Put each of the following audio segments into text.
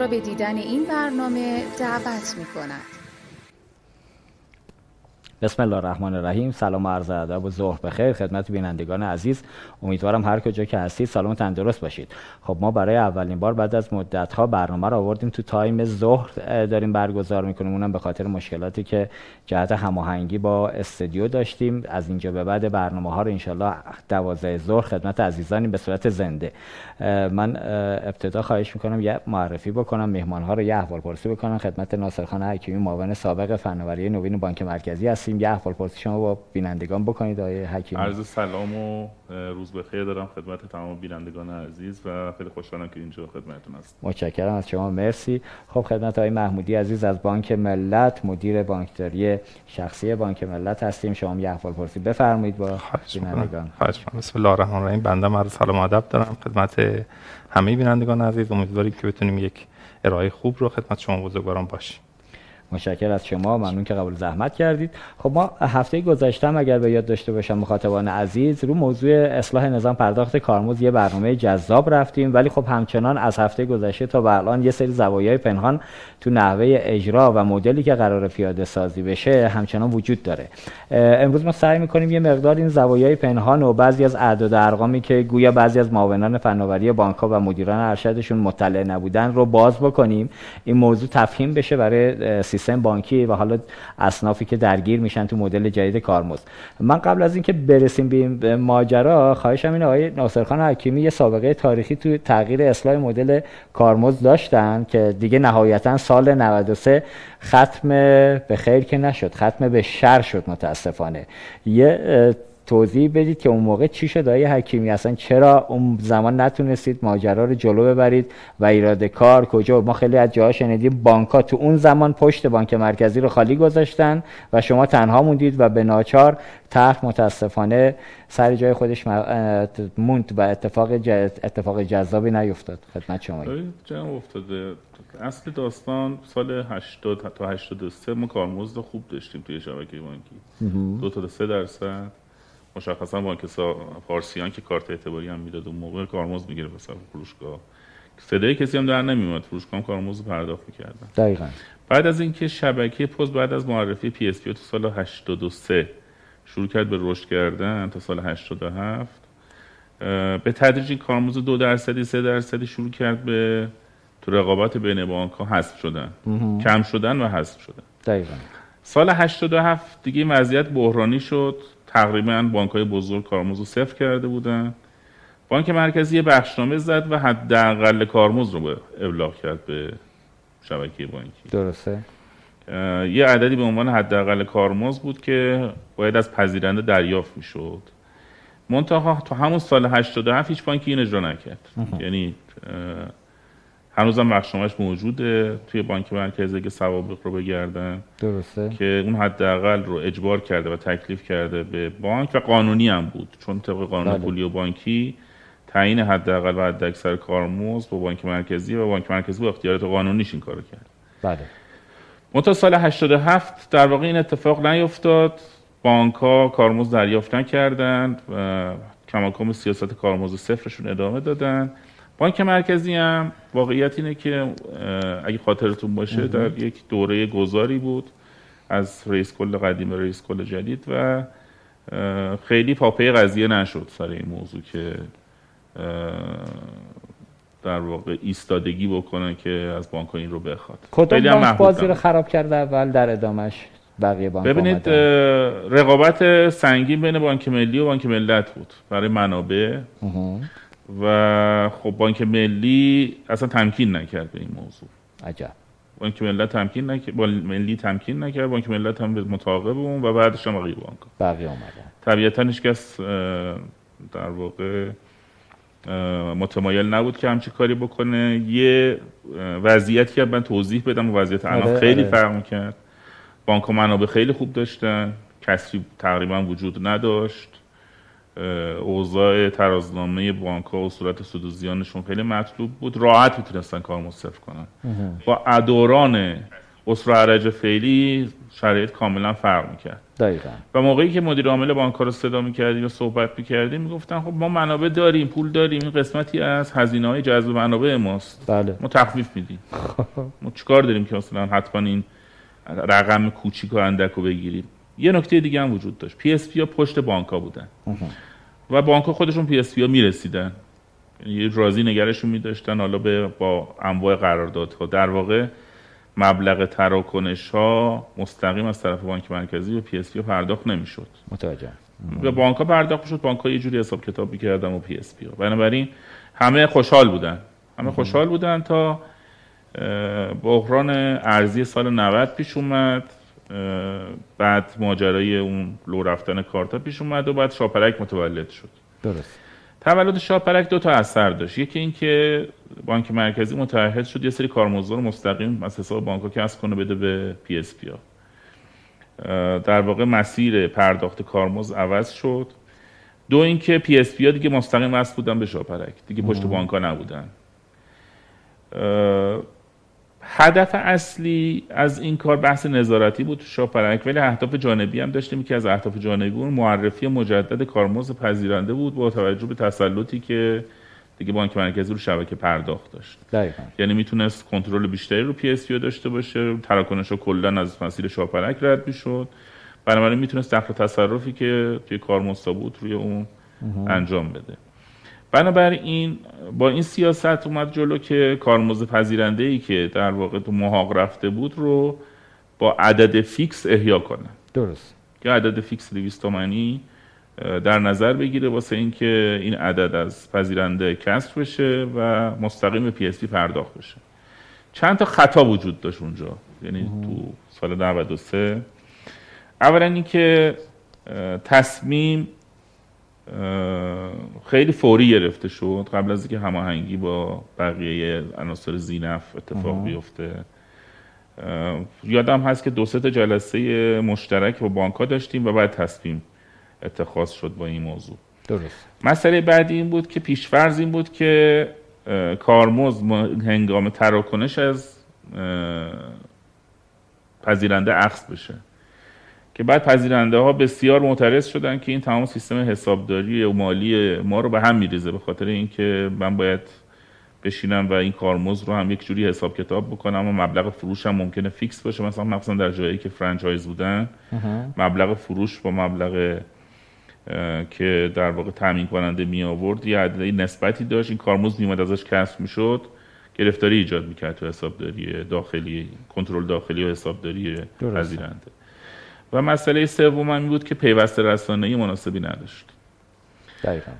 را به دیدن این برنامه دعوت می کند. بسم الله الرحمن الرحیم. سلام و عرض ادب و ظهر بخیر خدمت بینندگان عزیز. امیدوارم هر کجا که هستید سلام تندرست باشید. خب ما برای اولین بار بعد از مدت ها برنامه رو آوردیم. تو تایم ظهر داریم برگزار می‌کنیم. اونم به خاطر مشکلاتی که جهت هماهنگی با استودیو داشتیم. از اینجا به بعد برنامه ها رو انشالله دوازده ظهر خدمت عزیزانی به صورت زنده. من ابتدا خواهش می‌کنم یه معرفی بکنم مهمان ها رو یه احوال پرسی بکنم. خدمت ناصر خان حکیمی معاون سابق فناوری نوین بانک مرکزی هستیم. یه احوال پرسی شما با بینندگان بکنید آقای حکیمی. عرض سلام و روز بخیر دارم خدمت تمام بینندگان عزیز و خیلی خوشحالم که اینجا خدمتتون هستم. متشکرم از شما. مرسی. خب خدمت آقای محمودی عزیز از بانک ملت مدیر بانکداری شخصی بانک ملت هستیم. شما یه احوال پرسی بفرمایید با بینندگان. بسم الله الرحمن الرحیم. بنده عرض سلام و ادب دارم. خدمت همه بینندگان عزیز امیدواریم که بتونیم یک ارائه خوب رو خدمت شما بزرگواران باشیم. مشکل از شما ممنون که قبول زحمت کردید. خب ما هفته گذشته اگر به یاد داشته باشم مخاطبان عزیز رو موضوع اصلاح نظام پرداخت کارمز یه برنامه جذاب رفتیم ولی خب همچنان از هفته گذشته تا به الان یه سری زوایای پنهان تو نحوه اجرا و مدلی که قرار پیاده سازی بشه همچنان وجود داره. امروز ما سعی می‌کنیم یه مقدار این زوایای پنهان و بعضی از اعداد ارقامی که گویا بعضی از معاونان فناوری بانک و مدیران ارشدشون مطلع نبودن رو باز بکنیم. این موضوع تفهیم بشه برای بانکی و حالا اصنافی که درگیر میشن تو مدل جدید کارمزد من قبل از اینکه برسیم به ماجرا خواهشم این آقای ناصرخان حکیمی یه سابقه تاریخی تو تغییر اصلاح مدل کارمزد داشتن که دیگه نهایتا سال 93 ختم به خیر که نشد ختم به شر شد متاسفانه. یه توضیح بدید که اون موقع چی شد آیه حکیمی؟ اصلا چرا اون زمان نتونستید ماجرا رو جلو ببرید و ایراد کار کجا؟ ما خیلی از جاها شنیدیم بانک تو اون زمان پشت بانک مرکزی رو خالی گذاشتن و شما تنها موندید و به ناچار طرح متاسفانه سر جای خودش موند و اتفاق اتفاق جذابی نیفتاد. خدمت شما. جمع افتاده اصل داستان سال 80 تا 83 ما کارمزد خوب داشتیم توی شبکه بانکی. دو تا سه درصد. مشخصا بانک پارسیان که کارت اعتباری هم می‌داد اون موقع کارمزد می‌گیره مثلا فروشگاه. صدای کسی هم در نمیومد فروشگاه کارمزد پرداخت می‌کردن. دقیقا. بعد از اینکه شبکه پوز بعد از معرفی PSP تو سال 83 شروع کرد به رشد کردن تا سال 87 به تدریج این کارمزد دو درصدی سه درصدی شروع کرد به تو رقابت بین بانک ها حذف شدن. کم شدن و حذف شدن. دقیقا. سال 87 دیگه وضعیت بحرانی شد. تقریبا بانک های بزرگ کارمز رو صفر کرده بودن. بانک مرکزی یه بخشنامه زد و حداقل کارمز رو به ابلاغ کرد به شبکه بانکی. درسته. یه عددی به عنوان حداقل کارمز بود که باید از پذیرنده دریافت می‌شد. منتها تو همون سال 87 هیچ بانکی این اجرا نکرد. یعنی هنوزم بخشنامهش موجوده توی بانک مرکزی که سوابق رو بگردن. درسته. که اون حداقل رو اجبار کرده و تکلیف کرده به بانک و قانونی هم بود. چون طبق قانون بله. پولی و بانکی تعیین حداقل و حداکثر کارمزد با بانک مرکزی و بانک مرکزی با اختیارات قانونیش این کارو کرد. بله. منتها سال 87 در واقع این اتفاق نیفتاد. بانک ها کارمزد دریافت نکردند و کماکان سیاست کارمزد صفرشون ادامه دادن. بانک مرکزی هم واقعیت اینه که اگه خاطرتون باشه در یک دوره گذاری بود از رئیس کل قدیم به رئیس کل جدید و خیلی پاپه قضیه نشد سر این موضوع که در واقع ایستادگی بکنن که از بانک این رو بخواد. کدوم بانک بازی رو خراب کرده؟ اول در ادامش بقیه بانک ببینید رقابت سنگین بین بانک ملی و بانک ملت بود. برای منابع. و خب بانک ملی اصلا تمکین نکرد به این موضوع. عجب. بانک ملت تمکین نکرد ملی تمکین نکرد بانک ملت هم متعاقب اون و بعدش هم بقیه بانک. بقیه اومدن. طبیعتا هیچ کس در واقع متمایل نبود که همچی کاری بکنه. یه وضعیتی که من توضیح بدم و وضعیت الان آره، خیلی آره. فرق می‌کرد. بانک منابع خیلی خوب داشتن کسری تقریبا وجود نداشت. اوضاع ترازنامه بانک ها و صورت سود و زیانشون خیلی مطلوب بود. راحت می‌تونستن کار مصرف کنن. با ادوران اسرا عرج فعلی شرایط کاملا فرق می‌کرد. دقیقا. و موقعی که مدیر عامل بانک رو صدا می‌کردیم و صحبت می‌کردیم می‌گفتن خب ما منابع داریم پول داریم این قسمتی از هزینه های جذب منابع ماست. بله. ما تخفیف میدیم. ما چیکار داریم که مثلا حتما این رقم کوچیک و اندک رو بگیریم؟ یه نکته دیگه هم وجود داشت. PSP ها پشت بانک ها بودن. و بانک ها خودشون PSP ها می‌رسیدن. یعنی یه راضی نگهشون میداشتن. حالا به با انواع قراردادها. در واقع مبلغ تراکنش ها مستقیم از طرف بانک مرکزی به PSP پرداخت نمی‌شد. متوجه. به بانک ها پرداخت شد بانک ها یه جوری حساب کتاب می‌کردن و PSP ها. بنابراین همه خوشحال بودن. همه خوشحال بودن تا بحران ارزی سال 90 پیش اومد. بعد ماجرای اون لو رفتن کارتا پیش اومد و بعد شاپرک متولد شد. درست. تولد شاپرک دو تا اثر داشت. یکی اینکه بانک مرکزی متعهد شد یه سری کارمزدها رو مستقیم از حساب بانک ها کسب کنه بده به PSP ها. در واقع مسیر پرداخت کارمزد عوض شد. دو اینکه PSP ها دیگه مستقیم وصل بودن به شاپرک دیگه پشت بانک ها نبودن. هدف اصلی از این کار بحث نظارتی بود تو شاپرک ولی اهداف جانبی هم داشتیم. که از اهداف جانبی اون معرفی مجدد کارمزد پذیرنده بود با توجه به تسلطی که دیگه بانک مرکزی رو شبکه پرداخت داشت. دقیقا. یعنی می‌تونست کنترل بیشتری رو PSP داشته باشه تراکنش کلا از مسیر شاپرک رد می‌شد. بنابراین می‌تونست دخل تصرفی که توی کارمزد بود روی اون انجام بده. بنابراین با این سیاست اومد جلو که کارمزد پذیرنده ای که در واقع تو محاق رفته بود رو با عدد fix احیا کنه. درست. که عدد fix 200 تومانی در نظر بگیره واسه اینکه این عدد از پذیرنده کسر بشه و مستقیم به PS پرداخت بشه. چند تا خطا وجود داشت اونجا یعنی تو سال 93 اولا اینکه تصمیم خیلی فوری گرفته شد. قبل از اینکه هماهنگی با بقیه عناصر زینف اتفاق بیفته. یادم هست که دو سه جلسه مشترک با بانک داشتیم و بعد تصمیم اتخاذ شد با این موضوع. درست. مسئله بعدی این بود که پیشفرض این بود که هنگام تراکنش از پذیرنده اخذ بشه. که بعد پذیرنده ها بسیار معترض شدن که این تمام سیستم حسابداری و مالی ما رو به هم میریزه به خاطر اینکه من باید بشینم و این کارمزد رو هم یک جوری حساب کتاب بکنم و مبلغ فروش هم ممکنه fix باشه. مثلا مخصوصا در جایی که franchise بودن. مبلغ فروش با مبلغ که در واقع تامین کننده می آورد یه عددی نسبتی داشت. این کارمزد میومد ازش کسب می‌شد. گرفتاری ایجاد می‌کرد تو حسابداری داخلی کنترل داخلی و حسابداری. پذیرنده. و مسئله سوم این بود که پیوسته رسانه‌ای مناسبی نداشت. دقیقا.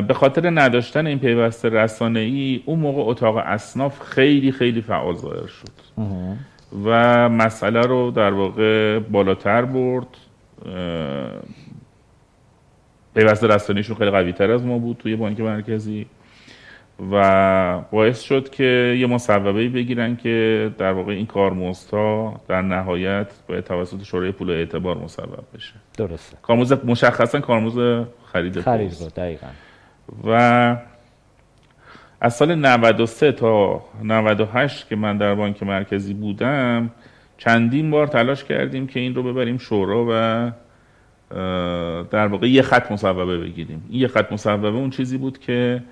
به خاطر نداشتن این پیوسته رسانه‌ای اون موقع اتاق اصناف خیلی خیلی فعال ظاهر شد. و مسئله رو در واقع بالاتر برد. پیوسته رسانیشون خیلی قوی تر از ما بود توی بانک مرکزی. و باعث شد که یه مصوبه بگیرن که در واقع این کارمزدها در نهایت باید توسط شورای پول اعتبار مصوب بشه. درسته. کارمزد مشخصا کارمزد خرید خرید. رو دقیقا. و از سال 93 تا 98 که من در بانک مرکزی بودم چندین بار تلاش کردیم که این رو ببریم شورا و در واقع یه خط مصوبه بگیریم. این یه خط مصوبه اون چیزی بود که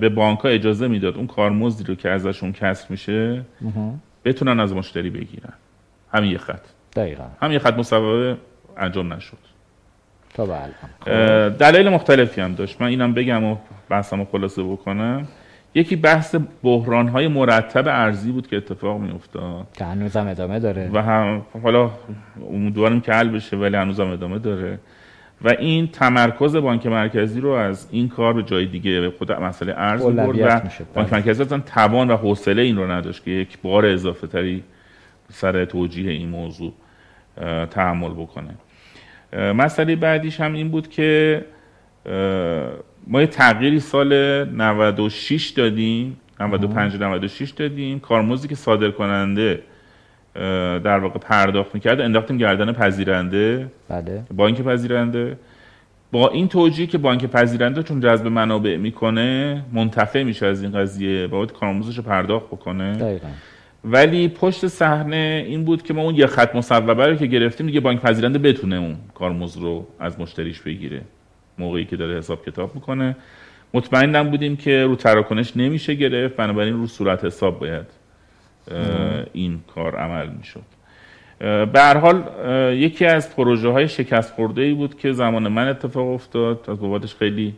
به بانک ها اجازه می‌داد اون کارمزدی رو که ازشون کسر میشه بتونن از مشتری بگیرن. همین یه خط. دقیقا. همین یه خط مصوبه انجام نشد. تا به دلایل مختلفی هم داشت. من اینم بگم و بحثم رو خلاصه بکنم. یکی بحث بحران های مرتب ارزی بود که اتفاق می افتاد که هنوزم ادامه داره. و هم حالا امیدواریم که حل بشه ولی هنوزم ادامه داره. و این تمرکز بانک مرکزی رو از این کار به جای دیگه به خود مسئله ارز برد و میشه. بانک بله. مرکزی اصلا توان و حوصله این رو نداشت که یک بار اضافه تری سر توجیه این موضوع تحمل بکنه مسئله بعدیش هم این بود که ما یه تغییری سال 96 دادیم 95 96 دادیم کارمزدی که صادر کننده در واقع پرداخت می‌کرد. انداختیم گردن پذیرنده. بله. بانک پذیرنده. با این توجیه که بانک پذیرنده چون جذب منابع می‌کنه منتفع میشه از این قضیه. باید کارمزدش رو پرداخت بکنه. دقیقا. ولی پشت صحنه این بود که ما اون یه خط مصوبه رو که گرفتیم دیگه بانک پذیرنده بتونه اون کارمز رو از مشتریش بگیره. موقعی که داره حساب کتاب می‌کنه. مطمئنم بودیم که رو تراکنش نمیشه گرفت. بنابراین رو صورت حساب باید این کار عمل می‌شد. به هر حال یکی از پروژه های شکست خورده ای بود که زمان من اتفاق افتاد. از بابتش خیلی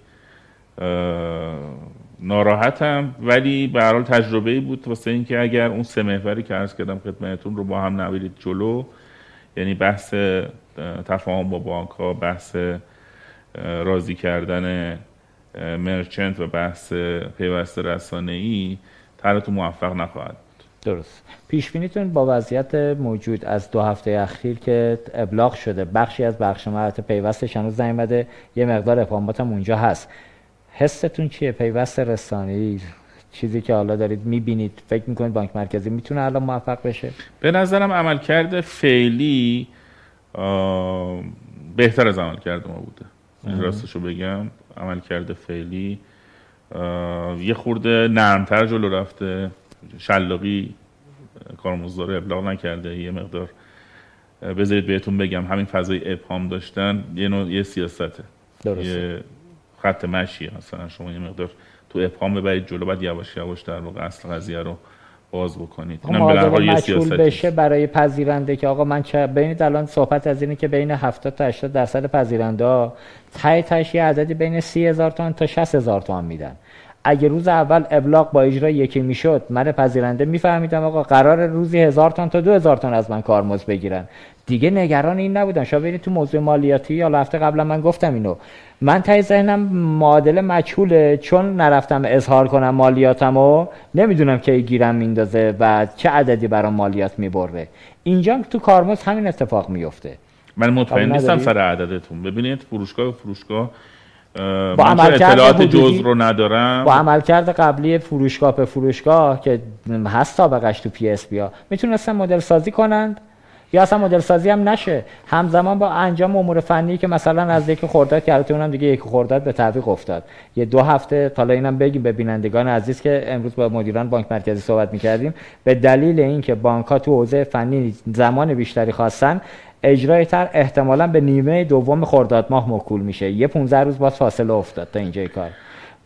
ناراحتم ولی به هر حال تجربه ای بود. واسه اینکه اگر اون سه محوری که عرض کردم خدمتتون رو با هم نبرید جلو یعنی بحث تفاهم با بانک ها بحث راضی کردن مرچنت و بحث پیوست رسانه ای موفق نخواهد درست. پیش بینیتون با وضعیت موجود از دو هفته اخیر که ابلاغ شده بخشی از بخش مرات پیوستش هنوز نیومده یه مقدار اقامات هم اونجا هست. حستون چیه؟ پیوست رسانه‌ای چیزی که حالا دارید می‌بینید فکر می‌کنید بانک مرکزی می‌تونه الان موفق بشه؟ به نظرم عملکرد فعلی بهتر از عملکرد ما بوده. راستشو بگم عملکرد فعلی یه خورده نرمتر جلو رفته. شلاقی کارمزدار ابلاغ نکرده یه مقدار بذارید بهتون بگم همین فضای ابهام داشتن یه نوع یه سیاسته. درسته. یه خط مشیه مثلا شما یه مقدار تو ابهام ببرید جلو بعد یواش یواش در واقع اصل قضیه رو باز بکنید. اینم به مجهول بشه برای پذیرنده که آقا من چه ببینید الان صحبت از اینه که بین 70 تا 80 درصد پذیرنده ها تای تاش یه عددی بین 30 هزار تومان تا 60 هزار تومان میدن. اگه روز اول ابلاغ با اجرا یکی می‌شد من پذیرنده میفهمیدم آقا قرار روزی هزار تن تا دو هزار تن از من کارمزد بگیرن. دیگه نگران این نبودن. شما ببینید تو موضوع مالیاتی یا هفته قبلا من گفتم اینو. من تای ذهنم معادله مجهوله. چون نرفتم اظهار کنم مالیاتمو نمی‌دونم کی گیرم میندازه و چه عددی برام مالیات می‌بره. اینجا تو کارمزد همین اتفاق میفته من مطمئن نیستم سر عددتون. ببینید فروشگاه فروشگاه با اطلاعات جز رو ندارم. با عملکرد قبلی فروشگاه به فروشگاه که هست سابقش تو پی اس بیا می‌تونستن مدل سازی کنند؟ یا اصلا مدل سازی هم نشه. همزمان با انجام امور فنی که مثلا از یک خرداد که اونم دیگه یک خرداد به تعویق افتاد. یه دو هفته حالا اینم بگیم به بینندگان عزیز که امروز با مدیران بانک مرکزی صحبت می‌کردیم. به دلیل اینکه بانک ها تو حوزه فنی زمان بیشتری خواستن اجرای تر احتمالا به نیمه دوم خرداد ماه موکول میشه. یه 15 روز باز فاصله افتاد تا اینجای کار.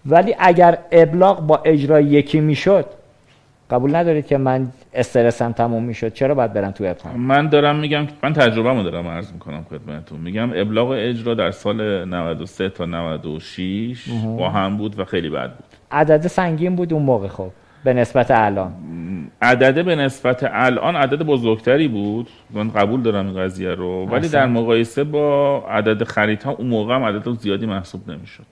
ولی اگر ابلاغ با اجرای یکی می‌شد قبول ندارید که من استرسم تموم می‌شد. چرا باید برم تو ابهام من دارم میگم من تجربه دارم عرض می‌کنم خدمتتون. میگم ابلاغ اجرا در سال 93 تا 96 با هم بود و خیلی بد بود. عدد سنگین بود اون موقع خب. به نسبت الان. عدد به نسبت الان عدد بزرگتری بود. من قبول دارم این قضیه رو. ولی در مقایسه با عدد خریدها اون موقع هم عدد زیادی محسوب نمی‌شد.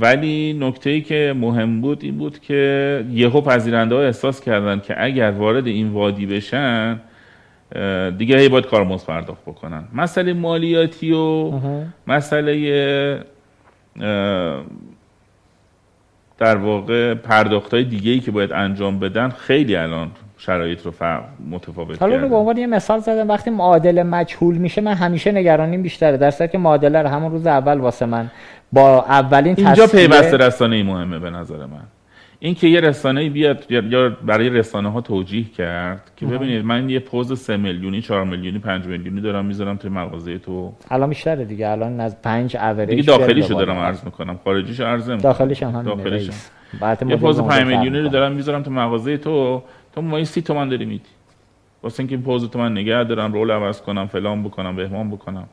ولی نکته ای که مهم بود این بود که یهو پذیرنده ها احساس کردن که اگر وارد این وادی بشن دیگه هی باید کارمزد پرداخت بکنن. مسئله مالیاتی و مسئله در واقع پرداخت های دیگه ای که باید انجام بدن خیلی الان شرایط رو فرق متفاوت حالا رو به عنوان یه مثال زدم وقتی معادله مجهول میشه من همیشه نگرانیم بیشتره. در که معادله رو همون روز اول واسه من با اولین اینجا پیوسته رسانه مهمه به نظر من. این که یه رسانه بیاد یا برای رسانه ها توجیه کرد که ببینید من یه پوز 3 میلیونی 4 میلیونی 5 میلیونی دارم می‌ذارم توی مغازه تو. الان بیشتره دیگه. الان از 5 اوریج دیگه داخلیشو دارم عرض می‌کنم. خارجیشو عرض نمی‌کنم داخلیش هم داخلیش یه پوز 5 میلیونی رو دارم می‌ذارم تو مغازه تو. تو ما 30 تومن داری میدی. واسه اینکه این پوز تو من نگه دارم رول عوض کنم فلان بکنم بهمان بکنم.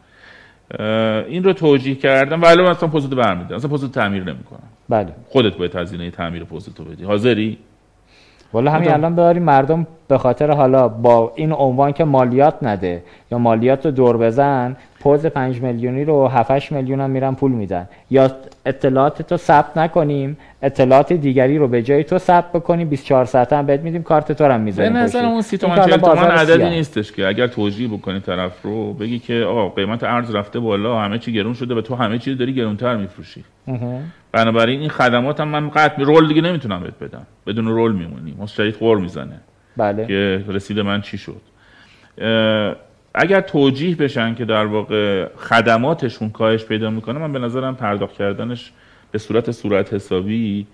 این رو توجیه کردم. ولی مثلا پوزتو برمیدارم. مثلا پوزتو تعمیر نمی‌کنم. بله. خودت باید هزینه تعمیر پوزتو بدی. حاضری؟ والا همین الان ببریم مردم به خاطر حالا با این عنوان که مالیات نده یا مالیات رو دور بزن پوز 5 میلیونی رو 7 میلیون هم میرن پول میدن. یا اطلاعات تو ثبت نکنیم اطلاعات دیگری رو به جای تو ثبت بکنیم 24 ساعت هم بهت میدیم کارت تو هم می‌ذاریم. به نظر اون 30 تومن 40 تومن عددی نیستش که. اگر توجیه بکنی طرف رو بگی که آقا قیمت ارز رفته بالا همه چی گرون شده و تو همه چی داری گرونتر میفروشی. بنابراین این خدمات هم من قطع رول دیگه نمی‌تونم بهت بدم. بدون رول میمونی. مشتری خور می‌زنه. بله. که رسید من چی شد. اگر توجیه بشن که در واقع خدماتشون کاهش پیدا می‌کنه من به نظرم پرداخت کردنش به صورت صورت حسابی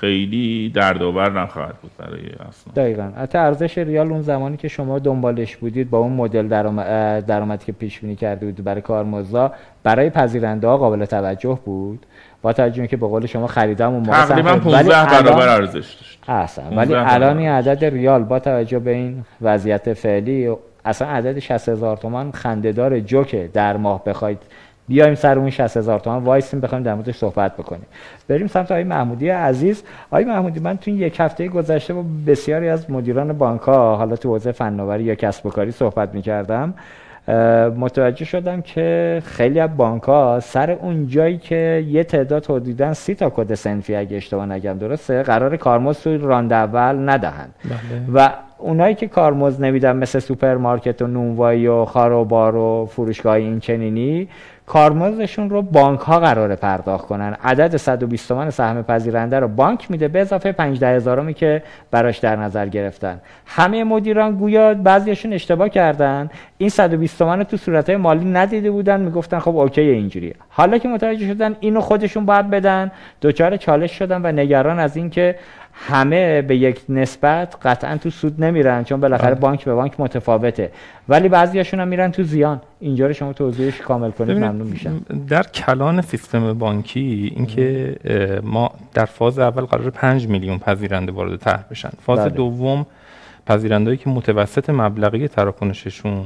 خیلی دردآور نخواهد بود برای اسناد دقیقا. حتی ارزش ریال اون زمانی که شما دنبالش بودید با اون مدل درآمدی که پیش بینی کرده بود برای کارمزدا برای پذیرنده ها قابل توجه بود؟ با توجه که به قول شما خریدم اون موقع تقریبا 15 برابر ارزش داشت. اصلا. ولی الان این عدد ریال با توجه به این وضعیت فعلی اصلا عدد 60 هزار تومان خنده‌دار جوکه. در ماه بخواید بیایم سر اون 60 هزار تومان وایسیم بخوایم در موردش صحبت بکنیم. بریم سمت آقای محمودی عزیز. آقای محمودی من تو این یک هفته گذشته با بسیاری از مدیران بانک ها حالا تو حوزه فناوری یا کسب و کاری صحبت می‌کردم. متوجه شدم که خیلی از بانک ها سر اون جایی که یه تعداد حدودا سی تا کد صنفی اگه اشتباه نگم درسته قرار کارمزد تو round اول ندهند بله. و اونایی که کارمزد نمیدن مثل سوپرمارکت و نونوایی و خواروبار و فروشگاه این چنینی کارمزدشون رو بانک ها قراره پرداخت کنن. عدد 120 تومن سهم پذیرنده رو بانک میده به اضافه 15 ده هزارمی که براش در نظر گرفتن. همه مدیران گویا بعضیشون اشتباه کردن. این 120 تومن تو صورت مالی ندیده بودن می‌گفتن خب okay اینجوریه حالا که متوجه شدن اینو خودشون باید بدن دوچار چالش شدن و نگران از اینکه همه به یک نسبت قطعا تو سود نمیرن چون بالاخره بله. بانک به بانک متفاوته. ولی بعضیاشون هم میرن تو زیان. اینجا رو شما توضیحش کامل کنید ممنون میشم. در کلان سیستم بانکی اینکه ما در فاز اول قرار 5 میلیون پذیرنده وارد طرح بشن. فاز بله. دوم پذیرندهایی که متوسط مبلغی تراکنششون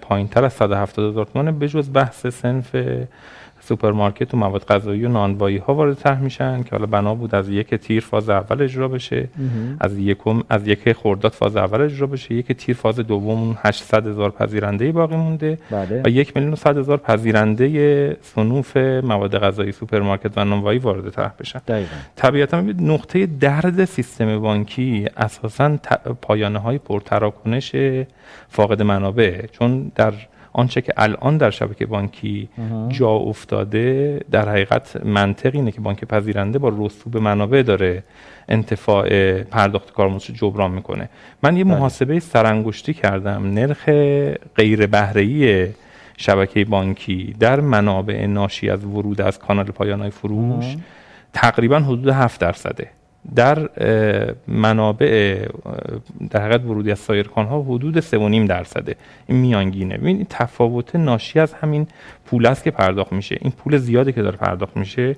پایینتر از 170 هزار تومانه بجز بحث سنف سوپرمارکت و مواد غذایی و نانوایی ها وارد طرح میشن که حالا بنا بود از یک تیر فاز اول اجرا بشه از یکم از یک خرداد فاز اول اجرا بشه یک تیر فاز دوم 800 هزار پذیرنده باقی مونده بله. و یک میلیون و صد هزار پذیرنده صنوف مواد غذایی سوپرمارکت و نانوایی وارد طرح بشن. طبیعتا نقطه درد سیستم بانکی اساسا پایانه های پرتراکنش فاقد منابع چون در آنچه که الان در شبکه بانکی جا افتاده در حقیقت منطق اینه که بانک پذیرنده با رسوب منابع داره انتفاع پرداخت کارمزد جبران می‌کنه. من یه بله. محاسبه سرانگشتی کردم. نرخ غیر بهره‌ای شبکه بانکی در منابع ناشی از ورود از کانال پایان فروش تقریبا حدود 7 درصده. در منابع در حقیقت ورودی از سایر ها حدود 3.5 درصده. این میانگینه. ببینید تفاوت ناشی از همین پول است که پرداخت میشه. این پول زیادی که داره پرداخت میشه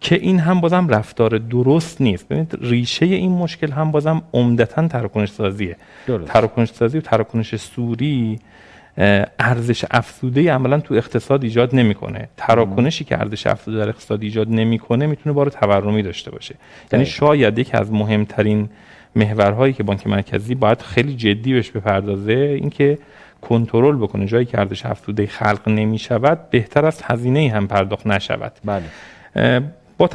که این هم بازم رفتار درست نیست. ببینید ریشه این مشکل هم بازم عمدتا تراکنش سازیه. تراکنش سازی و تراکنش سوری ارزش افزوده عملا تو اقتصاد ایجاد نمی‌کنه. تراکنشی که ارزش افزوده در اقتصاد ایجاد نمی‌کنه می‌تونه بار تورمی داشته باشه. یعنی شاید یکی از مهمترین محورهایی که بانک مرکزی باید خیلی جدی بهش بپردازه اینکه کنترل بکنه. جایی که ارزش افزوده خلق نمی‌شود بهتر از هزینه هم پرداخت نشود. بله.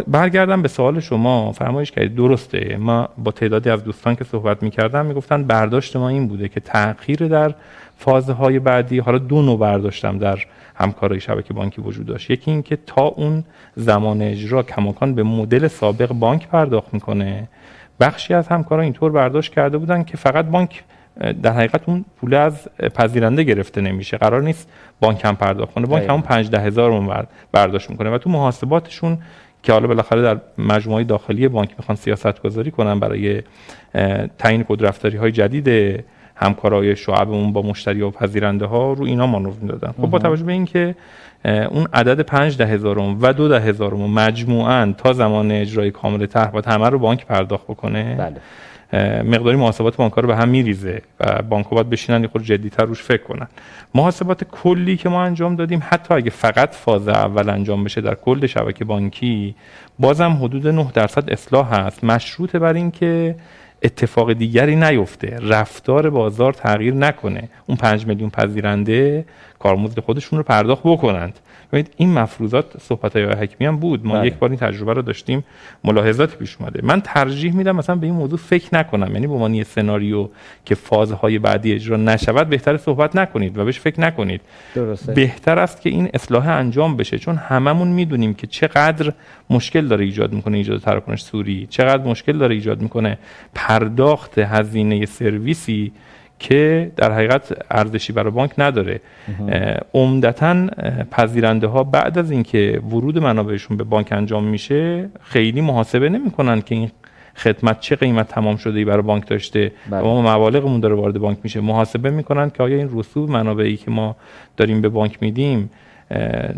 برگردم به سوال شما. فرمایش کردید. درسته. ما با تعدادی از دوستان که صحبت می‌کردم می‌گفتن برداشت ما این بوده که تغییر در فازهای بعدی حالا دو نوع برداشتم در همکاری شبکه بانکی وجود داشت. یکی اینکه تا اون زمان اجرا کماکان به مدل سابق بانک پرداخت می‌کنه. بخشی از همکاران اینطور برداشت کرده بودن که فقط بانک در حقیقت اون پول از پذیرنده گرفته نمیشه. قرار نیست بانک هم پرداخت کنه. بانک همون 5 هزار برداشت می‌کنه. و تو محاسباتشون که حالا بالاخره در مجموعه داخلی بانک می‌خوان سیاست گذاری کنن برای تعیین کدرفتاری های جدید همکارای شعبمون با مشتری و پذیرنده ها رو اینا مانور می‌دادن. خب با توجه به اینکه اون عدد 5 ده هزارم و دو ده هزارم مجموعا تا زمان اجرای کامل طرح و همه رو بانک پرداخت بکنه بله. مقداری محاسبات بانک رو به هم میریزه و بانک باید بشینن یه خود جدیتر روش فکر کنن. محاسبات کلی که ما انجام دادیم حتی اگه فقط فاز اول انجام بشه در کل شبکه بانکی بازم حدود 9 درصد اصلاح هست. مشروط بر اینکه اتفاق دیگری نیفته. رفتار بازار تغییر نکنه. اون پنج میلیون پذیرنده کارمزد خودشون رو پرداخت بکنند. ببینید این مفروضات صحبت های حکمی هم بود. ما بله. یک بار این تجربه رو داشتیم. ملاحظات پیش اومده. من ترجیح میدم مثلا به این موضوع فکر نکنم. یعنی به عنوان یه سناریو که فازهای بعدی اجرا نشود بهتر صحبت نکنید و بهش فکر نکنید. درسته. بهتر است که این اصلاح انجام بشه چون هممون می‌دونیم که چقدر مشکل داره ایجاد می‌کنه ایجاد تراکنش سوری چقدر مشکل داره ایجاد می‌کنه پرداخت هزینه سرویسی که در حقیقت ارزشی برای بانک نداره. عمدتا پذیرنده ها بعد از اینکه ورود منابعشون به بانک انجام میشه خیلی محاسبه نمی‌کنن که این خدمت چه قیمت تمام شده ای برای بانک داشته. بله. ما مبالغمون داره وارد بانک میشه. محاسبه می‌کنن که آیا این رسوب منابعی که ما داریم به بانک میدیم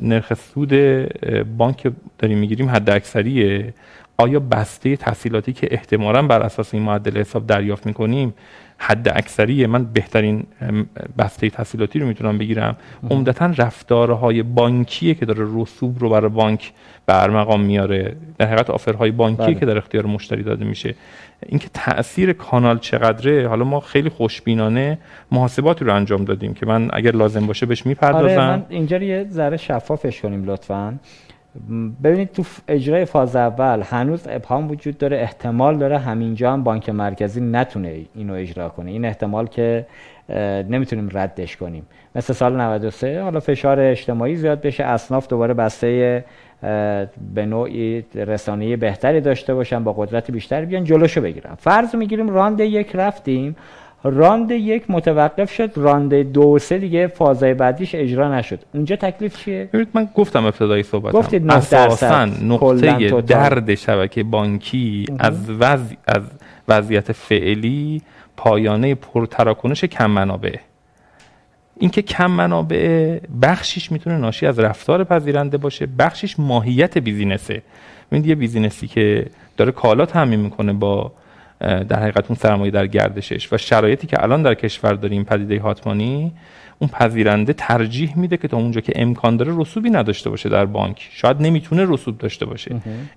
نرخ سود بانک داریم می‌گیریم حد اکثریه آیا بسته تحصیلاتی که احتمالا بر اساس این معدل حساب دریافت می‌کنیم حد اکثریه من بهترین بسته تحصیلاتی رو می‌تونم بگیرم. عمدتا رفتارهای بانکیه که داره رسوب رو برای بانک به مقام میاره. در حقیقت آفرهای بانکی بله. که در اختیار مشتری داده میشه. اینکه تاثیر کانال چقدره حالا ما خیلی خوشبینانه محاسباتی رو انجام دادیم که من اگر لازم باشه بهش می‌پردازم. آره من اینجا یه ذره شفافش کنیم لطفا. ببینید تو اجرای فاز اول هنوز ابهام وجود داره احتمال داره همینجا هم بانک مرکزی نتونه اینو اجرا کنه. این احتمال که نمی‌تونیم ردش کنیم. مثل سال 93 حالا فشار اجتماعی زیاد بشه اصناف دوباره بسته به نوعی رسانه بهتری داشته باشن با قدرت بیشتری بیان جلوشو بگیرن. فرض می‌گیریم راند یک رفتیم. راند یک متوقف شد راند دو سه دیگه فازای بعدیش اجرا نشد. اونجا تکلیف چیه؟ ببینید من گفتم ابتدای صحبت گفتید اساسا نقطه درد شبکه بانکی از وضع از وضعیت فعلی پایانه پرتراکنش کم منابع. اینکه کم منابع بخشیش می‌تونه ناشی از رفتار پذیرنده باشه بخشیش ماهیت بیزینسه. ببینید یه بیزینسی که داره کالا تامین می‌کنه با در حقیقت اون سرمایه در گردشش. و شرایطی که الان در کشور داریم پدیده هاتمانی اون پذیرنده ترجیح میده که تا اونجا که امکان داره رسوبی نداشته باشه در بانک. شاید نمی‌تونه رسوب داشته باشه.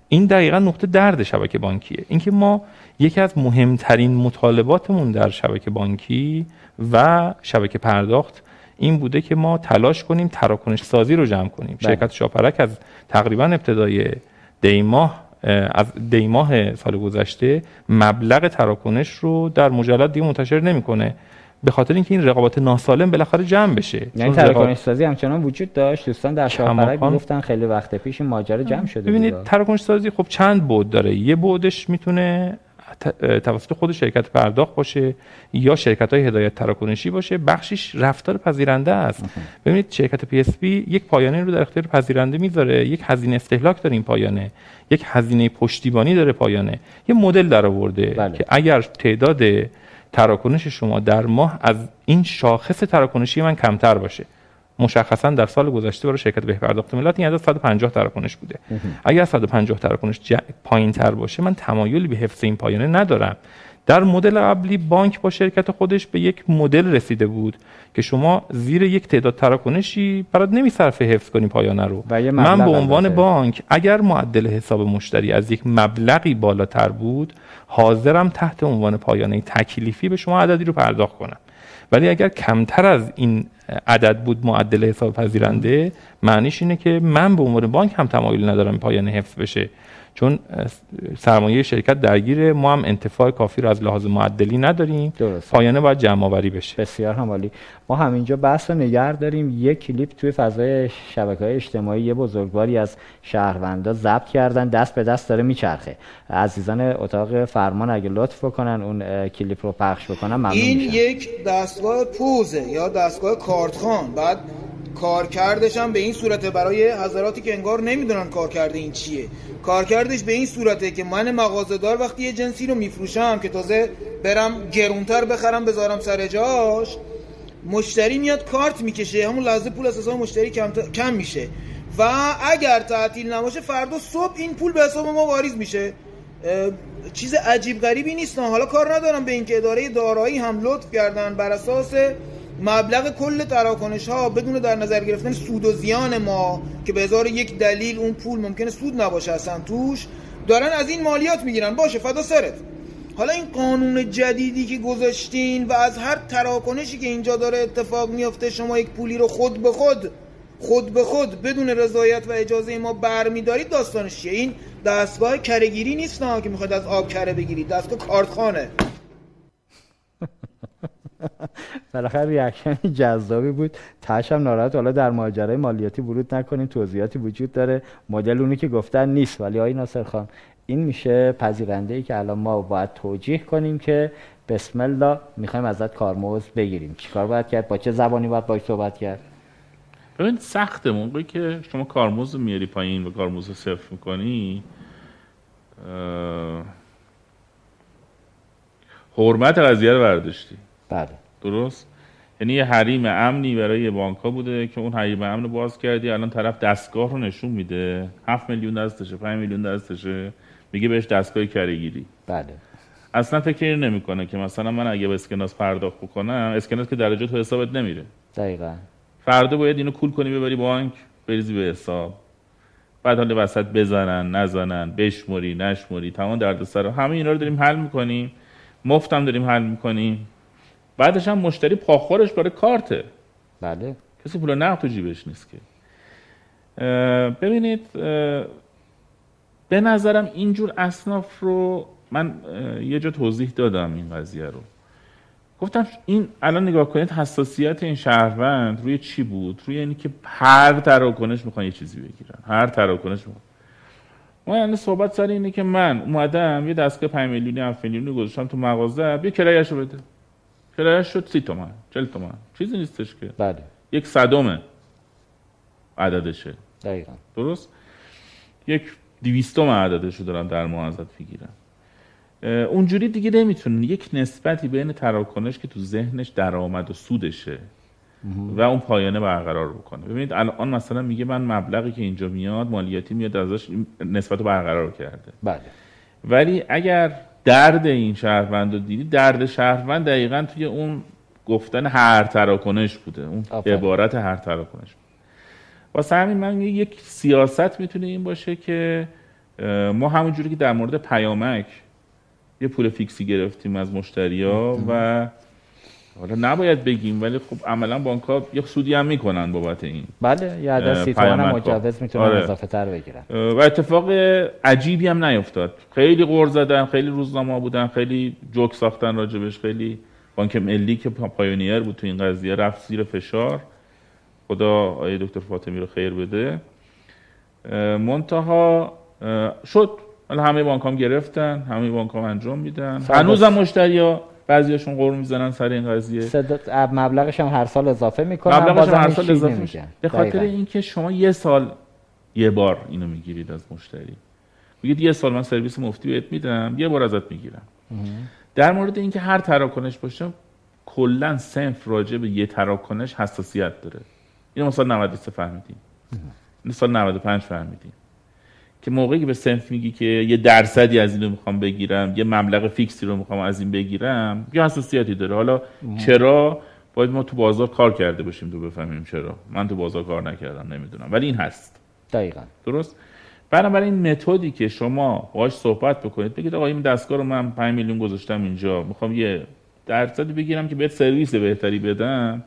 این دقیقا نقطه درد شبکه بانکیه. اینکه ما یکی از مهمترین مطالباتمون در شبکه بانکی و شبکه پرداخت این بوده که ما تلاش کنیم تراکنش سازی رو جمع کنیم. بله. شرکت شاپرک از تقریبا ابتدای دیماه دیماه سال گذشته مبلغ تراکنش رو در مجلد دیگه منتشر نمی‌کنه. به خاطر اینکه این رقابت ناسالم بالاخره جمع بشه. یعنی تراکنش سازی همچنان وجود داشت. دوستان در شاپرک گفتن خیلی وقت پیش این ماجرا جمع شده ببینید تراکنش سازی خب چند بعد داره؟ یه بعدش می‌تونه توسط خود شرکت پرداخت باشه یا شرکت های هدایت تراکنشی باشه بخشیش رفتار پذیرنده است. ببینید شرکت PSP یک پایانه رو در اختیار پذیرنده می‌ذاره یک هزینه استهلاک داره این پایانه یک هزینه پشتیبانی داره پایانه یه مدل در آورده بله. که اگر تعداد تراکنش شما در ماه از این شاخص تراکنشی من کمتر باشه. مشخصا در سال گذشته برای شرکت بهپرداخت ملت این عدد 150 تراکنش بوده. اگر 150 تراکنش ج... پایین تر باشه من تمایلی به حفظ این پایانه ندارم. در مدل قبلی بانک با شرکت خودش به یک مدل رسیده بود که شما زیر یک تعداد تراکنشی برات نمیصرفه حفظ کنی پایانه رو. من به عنوان بانک اگر معدل حساب مشتری از یک مبلغی بالاتر بود حاضرم تحت عنوان پایانه تکلیفی به شما عددی رو پرداخت کنم. ولی اگر کمتر از این عدد بود معدل حساب پذیرنده معنیش اینه که من به عنوان بانک هم تمایل ندارم پایان حفظ بشه. چون سرمایه شرکت درگیر ما هم انتفاع کافی رو از لحاظ معدلی نداریم. درست. پایانه باید جمع آوری بشه. بسیار همالی ما همینجا بحث رو نگر داریم. یک کلیپ توی فضای شبکه های اجتماعی یه بزرگواری از شهروندا ضبط کردن. دست به دست داره میچرخه. عزیزان اتاق فرمان اگه لطف بکنن اون کلیپ رو پخش بکنن ممنون این یک دستگاه پوزه یا دستگاه کارتخان. بعد کارکردش هم به این صورته. برای حضراتی که انگار نمی‌دونن کارکرد این چیه. کارکردش به این صورته که من مغازه‌دار وقتی یه جنسی رو میفروشم که تازه برم گرونتر بخرم بذارم سر جاش مشتری میاد کارت می‌کشه. همون لحظه پول از حساب مشتری کم, کم میشه. و اگر تعطیل نباشه فردا صبح این پول به حساب ما واریز میشه. چیز عجیب غریبی نیست. حالا کار ندارم به اینکه اداره دارایی هم لطف کردن بر اساس مبلغ کل تراکنش ها بدون در نظر گرفتن سود و زیان ما که به هزار یک دلیل اون پول ممکنه سود نباشه اصلا توش دارن از این مالیات می‌گیرن. باشه فدا سرت. حالا این قانون جدیدی که گذاشتین و از هر تراکنشی که اینجا داره اتفاق میافته شما یک پولی رو خود به خود خود به خود بدون رضایت و اجازه ما برمیدارید داستانش چیه؟ این دستگاه کرهگیری نیست که می‌خواد از آب کره بگیرید. دستگاه کارتخانه بالاخره ریاکشن جذابی بود. تاش هم ناراحت حالا در ماجرای مالیاتی ورود نکنیم. توضیحاتی وجود داره. مدل اونی که گفتن نیست. ولی آقای ناصر خان این میشه پذیرنده ای که الان ما باید توجیه کنیم که بسم الله می‌خوایم ازت کارمزد بگیریم. چیکار باید کرد؟ با چه زبانی باید باش صحبت کرد؟ ببین سخته موقعی که شما کارمزد میاری پایین و کارمزد صفر می‌کنی حرمت قضیه رو برداشتی. بله. درست؟ یعنی یه حریم امنی برای بانک ها بوده که اون حریم امن رو باز کردی الان طرف دستگاه رو نشون میده. 7 میلیون دستشه 5 میلیون دستشه میگه بهش دستگاه کرهگیری بله. اصلا فکر نمی‌کنه که مثلا من اگه به اسکناس پرداخت بکنم اسکناس که درجه تو حسابت نمیره. دقیقا. فردا باید اینو کول کنی ببری بانک بریزی به حساب. بعد حالا وسط بزنن نزنن بشموری نشموری تمام دردسر همه اینا رو داریم حل می‌کنیم. مفتم داریم حل می‌کنیم. بعدش هم مشتری پاخورش برای کارته. بله. کسی پول نقد تو جیبش نیست که. ببینید به نظرم اینجور اصناف رو من یه جا توضیح دادم این قضیه رو. گفتم این الان نگاه کنید حساسیت این شهروند روی چی بود؟ روی اینی که هر تراکنش می‌خوان یه چیزی بگیرن. هر تراکنش می‌خوان. ما یعنی صحبت سر اینه که من اومدم یه دستگاه 5 میلیونی 7 میلیونی گذاشتم تو مغازه بیا کرایه‌شو بده. کرایه شد سی تومن چل تومن چیزی نیستش که بله یک صدمه عددشه دقیقا درست یک دیویستوم عددش رو دارن در ماه ازت می‌گیرن اونجوری دیگه نمی‌تونن یک نسبتی بین تراکنش که تو ذهنش درآمد و سودشه و اون پایانه برقرار بکنه ببینید الان مثلا میگه من مبلغی که اینجا میاد مالیاتی میاد ازش نسبت رو برقرار کرده بله ولی اگر درد این شهروند رو دیدی؟ درد شهروند دقیقا توی اون گفتن هر تراکنش بوده. اون عبارت هر تراکنش. واسه همین من یک سیاست می‌تونه این باشه که ما همونجوری که در مورد پیامک یه پول فیکسی گرفتیم از مشتریا و حالا نباید بگیم ولی خب عملا بانک ها یه سودی هم می‌کنن بابت این بله یه عدد سی تومن هم مجوز می‌تونن آره. اضافه تر بگیرن و اتفاق عجیبی هم نیفتاد. خیلی قور زدن خیلی روزنامه بودن خیلی جوک ساختن راجبش خیلی بانک ملی که پایونیر بود تو این قضیه رفت زیر فشار. خدا آیه دکتر فاطمی رو خیر بده. منتها شد. همه بانک هم گرفتن همه بانک هم انجام میدن. هنوز هم مشتری ها بعضیاشون قرم می‌زنن سر این قضیه. مبلغش هم هر سال اضافه می‌کنن مبلغش هم هر سال اضافه میشه. به خاطر اینکه شما یه سال یه بار اینو می‌گیرید از مشتری. میگید یه سال من سرویس مفتی بهت میدم یه بار ازت می‌گیرم. در مورد اینکه هر تراکنش باشه کلا سنف راجع به یه تراکنش حساسیت داره. اینو مثلا 93 فهمیدیم. سال 95 فهمیدیم. که موقعی که به سنف میگی که یه درصدی از اینو می‌خوام بگیرم یه مبلغ فیکسی رو می‌خوام از این بگیرم یه حساسیتی داره. حالا چرا؟ باید ما تو بازار کار کرده باشیم تو بفهمیم چرا. من تو بازار کار نکردم نمی‌دونم. ولی این هست. دقیقا. درست؟ بنابراین متدی که شما باهاش صحبت بکنید بگید آقا این دستگاه رو من 5 میلیون گذاشتم اینجا. می‌خوام یه درصدی بگیرم که بهت سرویس بهتری بدم.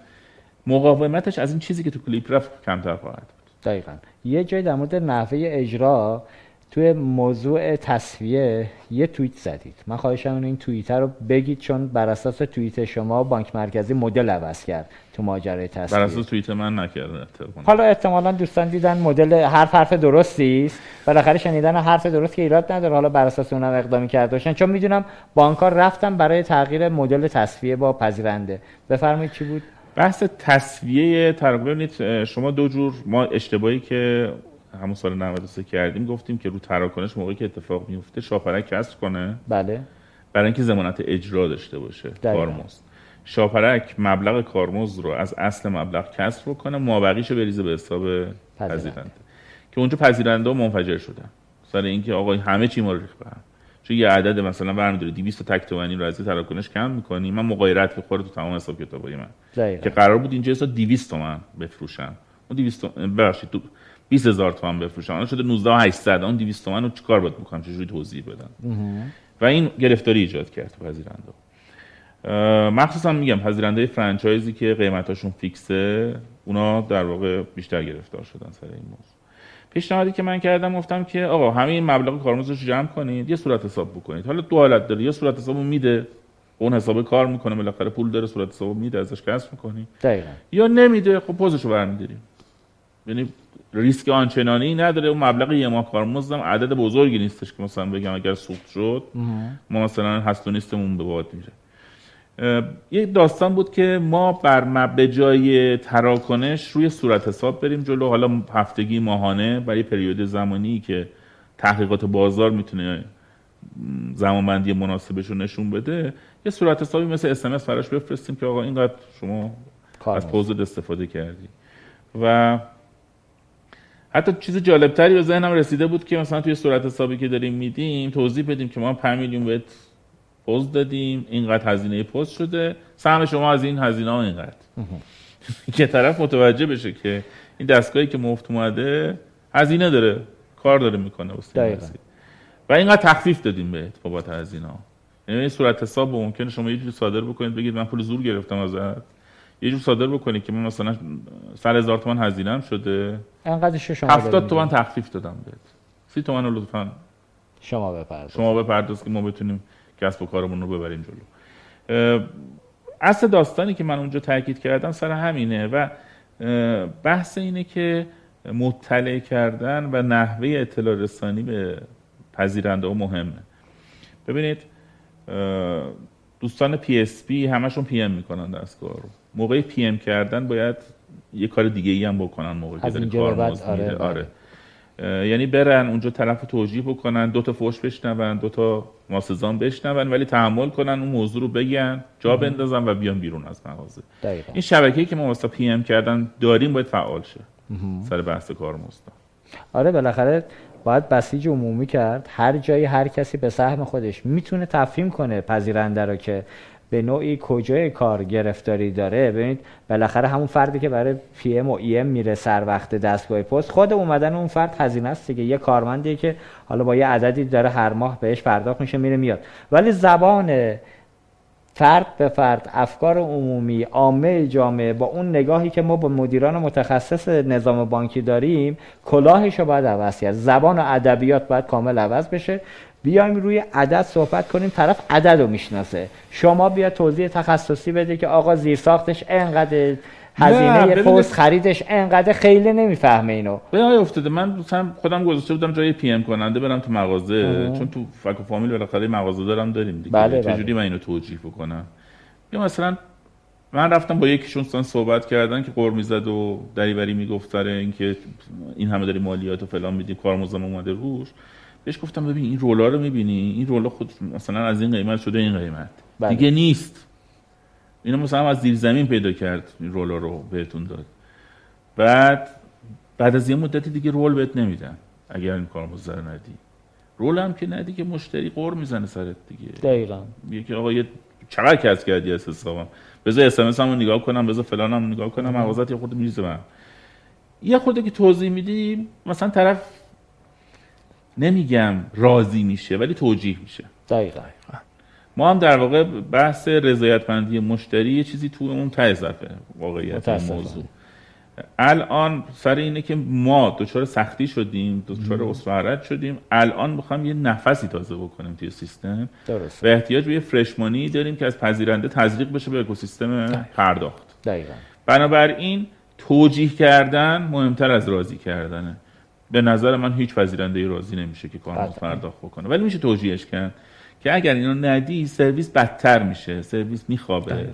مقاومتش از این چیزی که تو کلیپ رفت کمتر خواهد دقیقا. یه جای در مورد نحوه اجرا توی موضوع تصفیه یه توییت زدید. من خواهشم این توییت رو بگید چون بر اساس توییت شما بانک مرکزی مدل عوض کرد تو ماجرای تصفیه. بر اساس توییت من نکرده حالا احتمالا دوستان دیدن مدل حرف حرف درستی است. بالاخره شنیدن حرف درست که ایراد نداره. حالا بر اساس اونم اقدامی کرده باشن. چون می‌دونم بانک ها رفتن برای تغییر مدل تصفیه با پذیرنده. بفرمایید چی بود؟ بحث تصویه تراکنش شما دو جور ما اشتباهی که همون سال 93 کردیم گفتیم که رو تراکنش موقعی که اتفاق میفته شاپرک کسر کنه. بله. برای اینکه ضمانت اجرا داشته باشه. کارمزد شاپرک مبلغ کارمزد رو از اصل مبلغ کسر بکنه مابقیشو بریزه به حساب پذیرنده. که اونجا پذیرنده منفجر شدن سر اینکه آقا همه چی ما رو ریخت چون یه عدد مثلا برمی‌داره 200 تک تومانی رو از تراکنش کم می‌کنی. من مقایرت می‌خوره تو تمام حساب کتابای من. دقیقا. که قرار بود اینجا حساب 200 تومن بفروشم اون 200 ببخشید تو 20000 تومن بفروشم الان شده 19800 اون 200 تومن رو چیکار باید بکنم؟ چجوری توضیح بدم؟ و این گرفتاری ایجاد کرد تو پذیرنده. مخصوصا میگم پذیرنده فرانچایزی که قیمتاشون فیکسه اونا در واقع بیشتر گرفتار شدن سر این موضوع. پیشنهادی که من کردم گفتم که آقا همه این مبلغ کارمزد رو جمع کنید یه صورت حساب بکنید. حالا دو حالت داره یه صورت حساب میده. اون حساب کار می‌کنه بالاخره پول داره صورت حساب میده ازش کسب می‌کنی. دقیقاً. یا نمیده خب پوزشو برمیداریم. یعنی ریسک آنچنانی نداره اون مبلغ یه ماه کارمزدم. عدد بزرگی نیستش که مثلا بگم اگر سوخت شد ما مثلا هست و نیستمون به باد میره یک داستان بود که ما بر به جای تراکنش روی صورت حساب بریم جلو. حالا هفتگی ماهانه برای پریود زمانی که تحقیقات بازار می‌تونه زمانبندی مناسبش رو نشون بده. یه صورت حسابی مثل اسمس فراش بفرستیم که آقا اینقدر شما از پوزد استفاده کردی. و حتی چیز جالبتری به ذهنم رسیده بود که مثلا توی صورت حسابی که داریم میدیم توضیح بدیم که ما 5 میلیون بهت پوز دادیم اینقدر هزینه پست شده. سهم شما از این هزینه ها اینقدر. که طرف متوجه بشه که این دستگاهی که مفت اومده هزینه داره کار داره می‌کنه و اینقدر تخفیف دادیم بهت بابت هزینه ها یعنی این صورت حساب ممکنه شما یه جوری صادر بکنید بگید من پول زور گرفتم ازت. یه جور صادر بکنید که من مثلا سر هزار تومن هزینه شده. انقدرش شما 70 تومن تخفیف دادم بهت. 30 تومن لطفا. شما بپرداز. شما بپرداز که ما بتونیم کسب و کارمون رو ببریم جلو. اصل داستانی که من اونجا تاکید کردم سر همینه و بحث اینه که مطلع کردن و نحوه اطلاع رسانی به پذیرنده مهمه. ببینید دوستان PSP همشون PM می‌کنن دستگاه رو. موقع PM کردن باید یه کار دیگه ای هم بکنن موقع که کار آره, آره. یعنی برن اونجا طرف توجیه بکنن دو تا فوش بشنون دو تا ماسزان بشنون ولی تحمل کنن اون موضوع رو بگن جا بندازن و بیان بیرون از مغازه. این شبکه‌ای که ما واسه PM کردن داریم باید فعال شه. سر بحث کار مستمر آره بالاخره باید بسیج عمومی کرد. هر جایی هر کسی به سهم خودش می‌تونه تفهیم کنه پذیرنده رو که به نوعی کجای کار گرفتاری داره. ببینید بالاخره همون فردی که برای PM و EM میره سر وقت دستگاه POS خود اومدن اون فرد هزینه است دیگه. یه کارمندی که حالا با یه عددی داره هر ماه بهش پرداخت میشه میره میاد. ولی زبان فرد به فرد افکار عمومی عامه جامعه با اون نگاهی که ما با مدیران متخصص نظام بانکی داریم کلاهش رو باید عوض کرد. زبان و ادبیات باید کامل عوض بشه. بیایم روی عدد صحبت کنیم طرف عدد رو می‌شناسه. شما بیا توضیح تخصصی بده که آقا زیر ساختش انقدر هزینه پست خریدش انقدر خیلی نمی‌فهمه اینو. به افتاده من خودم گذاشته بودم جای پی ام کننده برم تو مغازه چون تو فک و فامیل بالاخره مغازه دارم داریم دیگه. بله چجوری بله. من اینو توجیه بکنم؟ یا مثلا من رفتم با یکیشون صحبت کردن که قرمی زد و دریوری می‌گفت سر اینکه این همه داری مالیات و فلان میدی کارمزدم اومده روش. بهش گفتم ببین این رولا رو می‌بینی؟ این رولا خود مثلا از این قیمت شده این قیمت. بله. دیگه نیست. اینو مثلا از زیر زمین پیدا کرد این رولا رو بهتون داد. بعد بعد از یه مدتی دیگه roll بهت نمیدن اگر این کارمزد ندی. roll هم که ندی که مشتری غر می‌زنه سرت دیگه. دقیقا. میگه آقا یه چقدر کسر کردی از حسابم. بذار SMS نگاه کنم بذار فلانم نگاه کنم مغازت یه خورده میریزه یه خورده که توضیح میدی مثلا طرف نمیگم راضی میشه ولی توجیه میشه. دقیقا. ما هم در واقع بحث رضایتمندی مشتری یه چیزی تو اون ته صفحه واقعیت موضوع. الان سر اینه که ما دچار سختی شدیم دچار اسفرت شدیم. الان می‌خوام یه نفسی تازه بکنیم توی سیستم درست. و احتیاج به یه فرشمانی داریم که از پذیرنده تزریق بشه به اکوسیستم پرداخت. دقیقا. بنابراین توجیه کردن مهمتر از راضی کردنه. به نظر من هیچ پذیرنده راضی نمیشه که کارمز پرداخت بکنه. ولی میشه توجیهش کرد که اگر اینو ندی سرویس بدتر میشه. سرویس میخوابه.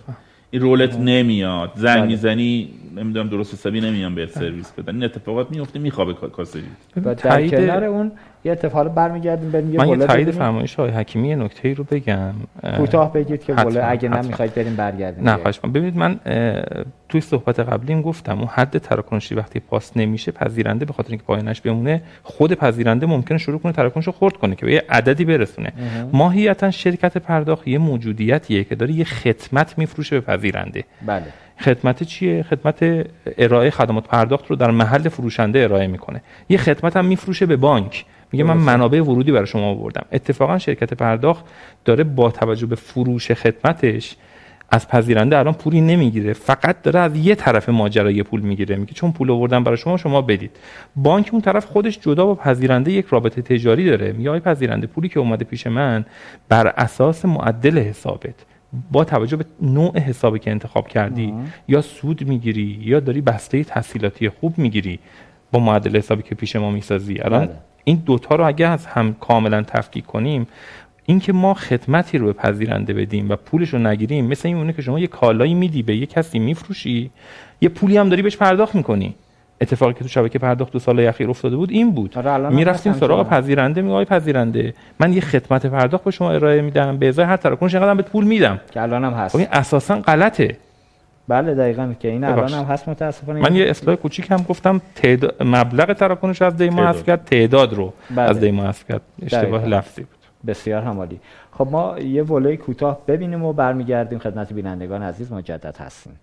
این رولت نمیاد. زنگ بله. می‌زنی نمی‌دونم درست حسابی نمیان بهت سرویس بدن. این اتفاقات میفته میخوابه کاسری و در کنار اون یه اتفاق برمیگردیم بریم من یه تایید فرمایش های حکیمی یه نکته رو بگم. کوتاه بگید که ولی اگه نمی‌خواید بریم برگردیم. نه خواهش ببینید من توی صحبت قبلیم گفتم اون حد تراکنشی وقتی پاس نمیشه پذیرنده به خاطر اینکه پایانش بمونه خود پذیرنده ممکنه شروع کنه تراکنش رو خرد کنه که به یه عددی برسونه. ماهیتا شرکت پرداخت یه موجودیتیه که داره یه خدمت میفروشه به پذیرنده. بله. خدمت چیه؟ خدمت ارائه خدمات پرداخت رو در محل فروشنده ارائه می‌کنه. یه خدمت هم میفروشه به بانک. میگه من منابع ورودی برای شما آوردم. اتفاقا شرکت پرداخت داره با توجه به فروش خدمتش از پذیرنده الان پولی نمی‌گیره. فقط داره از یه طرف ماجرا پول می‌گیره. میگه چون پول آوردن برای شما شما بدید. بانک اون طرف خودش جدا با پذیرنده یک رابطه تجاری داره. میگه آی پذیرنده پولی که اومده پیش من بر اساس معدل حسابت با توجه به نوع حسابی که انتخاب کردی یا سود می‌گیری یا داری بسته تحصیلاتی خوب می‌گیری با معدل حسابی که پیش ما می‌سازی. الان بله. این دوتا رو اگه از هم کاملا تفکیک کنیم اینکه ما خدمتی رو به پذیرنده بدیم و پولش رو نگیریم مثل این اونه که شما یه کالایی میدی به یه کسی میفروشی یه پولی هم داری بهش پرداخت می‌کنی. اتفاقی که تو شبکه پرداخت دو سال اخیر افتاده بود این بود. آره می‌رفتیم سراغ پذیرنده میگه پذیرنده من یه خدمت پرداخت به شما ارائه میدم به ازای هر تراکنش اینقدر به پول میدم. که الان هم هست. خب این اساسا غلطه. بله دقیقا که این الان هم هست متاسفانه من یه اصلاح کوچیک هم گفتم تعداد مبلغ تراکنش از دیما حذف کرد تعداد رو بله. از دیما حذف کرد. اشتباه لفظی بود. بسیار همالی. خب ما یه ولای کوتاه ببینیم و برمیگردیم خدمت بینندگان عزیز. مجدد هستیم.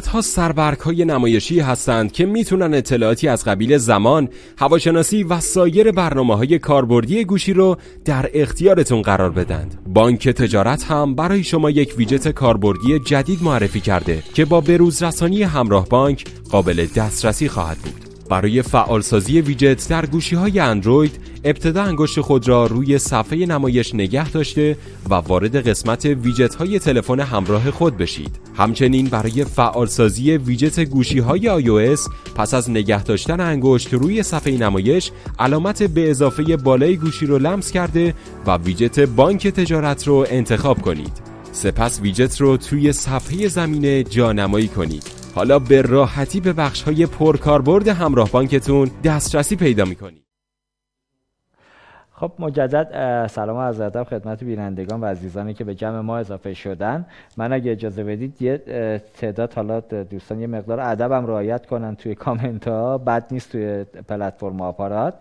ویجت ها سربرگ های نمایشی هستند که می‌تونن اطلاعاتی از قبیل زمان، هواشناسی و سایر برنامه های کاربردی گوشی رو در اختیارتون قرار بدند. بانک تجارت هم برای شما یک ویجت کاربردی جدید معرفی کرده که با بروز رسانی همراه بانک قابل دسترسی خواهد بود. برای فعالسازی ویجت در گوشی های اندروید ابتدا انگشت خود را روی صفحه نمایش نگه داشته و وارد قسمت ویجت های تلفن همراه خود بشید. همچنین برای فعالسازی ویجت گوشی های iOS پس از نگه داشتن انگشت روی صفحه نمایش علامت به اضافه بالای گوشی رو لمس کرده و ویجت بانک تجارت رو انتخاب کنید. سپس ویجت رو توی صفحه زمینه جانمایی کنید. حالا به راحتی به بخش های پرکاربرد همراه بانکتون دسترسی پیدا می‌کنید خب مجدد سلام و از ادب خدمت بینندگان و عزیزانی که به جمع ما اضافه شدن. من اگه اجازه بدید یه تعداد حالا دوستان یه مقدار ادبم رعایت کنن توی کامنت ها بد نیست توی پلتفرم آپارات.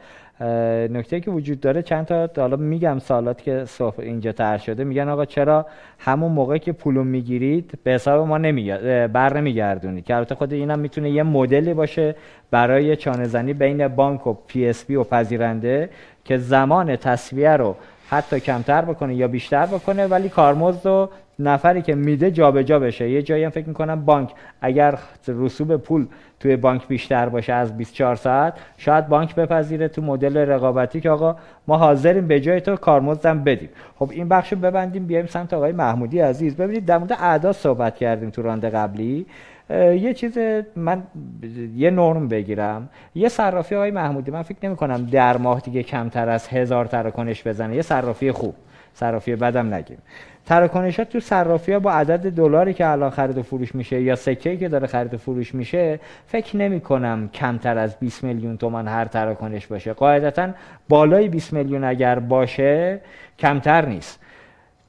نکته که وجود داره چند تا حالا میگم سالات که اینجا تر شده میگن آقا چرا همون موقع که پولو می‌گیرید به حساب ما نمیگرد بر نمیگردونید که البته خود اینم می‌تونه یه مدلی باشه برای چانه زنی بین بانک و PSP و پذیرنده که زمان تسویه رو حتی کمتر بکنه یا بیشتر بکنه ولی کارمزد رو نفری که میده جابجا بشه. یه جایی هم فکر می‌کنم بانک. اگر رسوب پول توی بانک بیشتر باشه از 24 ساعت شاید بانک بپذیره تو مدل رقابتی که آقا ما حاضریم به جای تو کارمزدم بدیم. خب این بخشو ببندیم بیایم سمت آقای محمودی عزیز. ببینید در مورد اعداد صحبت کردیم تو round قبلی. یه چیز من یه نرم بگیرم. یه صرافی های محمودی من فکر نمی کنم در ماه دیگه کمتر از هزار تراکنش بزنه. یه صرافی خوب. صرافی بدم نگیم. تراکنشات تو صرافی ها با عدد دلاری که الان خرید و فروش میشه یا سکه که داره خرید و فروش میشه فکر نمی کنم کمتر از 20 میلیون تومان هر تراکنش باشه. قاعدتا بالای 20 میلیون اگر باشه کمتر نیست.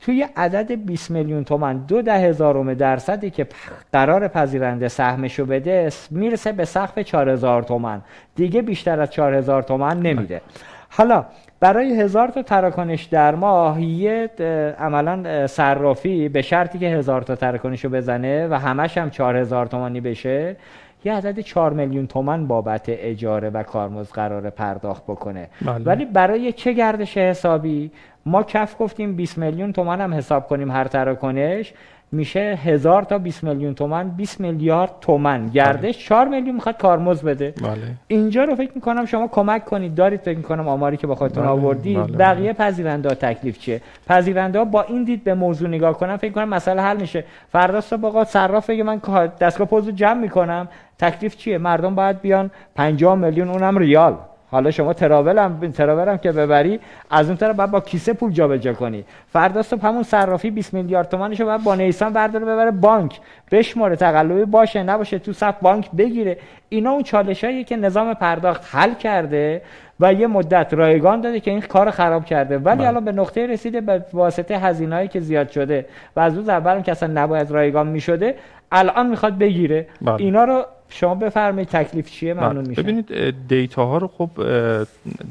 توی عدد 20 میلیون تومن دو ده هزارم درصدی که قرار پذیرنده سهمشو بده می‌رسه به سقف 4000 تومن دیگه بیشتر از 4000 تومن نمیده. حالا برای هزار تا تراکنش در ماه یه عملا صرافی به شرطی که هزار تا تراکنشو بزنه و همش هم چهار هزار تومانی بشه یه عدد 4 میلیون تومن بابت اجاره و کارمز قرار پرداخت بکنه. بله. ولی برای چه گردش حسابی؟ ما کف گفتیم 20 میلیون تومن هم حساب کنیم هر تراکنش. میشه هزار تا 20 میلیون تومن 20 میلیارد تومن. گردش 4 بله. میلیون می‌خواد کارمز بده. بله. اینجا رو فکر می‌کنم شما کمک کنید. دارید فکر می‌کنم آماری که با خودتون بله. آوردید. بله. بقیه پذیرنده ها تکلیف چیه؟ پذیرنده ها با این دید به موضوع نگاه کنم فکر کنم مسئله حل میشه. فردا صبح آقا صراف بگه من دستگاه پوزو جمع می‌کنم. تکلیف چیه؟ مردم باید بیان 50 میلیون اونم ریال. حالا شما تراول هم تراول هم که ببری از اون طرف باید با کیسه پول جابجا کنی. فردا صبح همون صرافی 20 میلیارد تومانشو باید با نیسان برداره ببره بانک. بشماره تقلبی باشه نباشه تو صف بانک بگیره. اینا اون چالشایی که نظام پرداخت حل کرده و یه مدت رایگان داده که این کار خراب کرده. ولی بله. الان به نقطه رسیده به واسطه هزینه‌ای که زیاد شده. و از روز اول که اصلا نباید رایگان می‌شده الان می‌خواد بگیره. بله. اینا رو شما بفرمایید تکلیف چیه؟ ممنون بله. میشه ببینید دیتا ها رو خب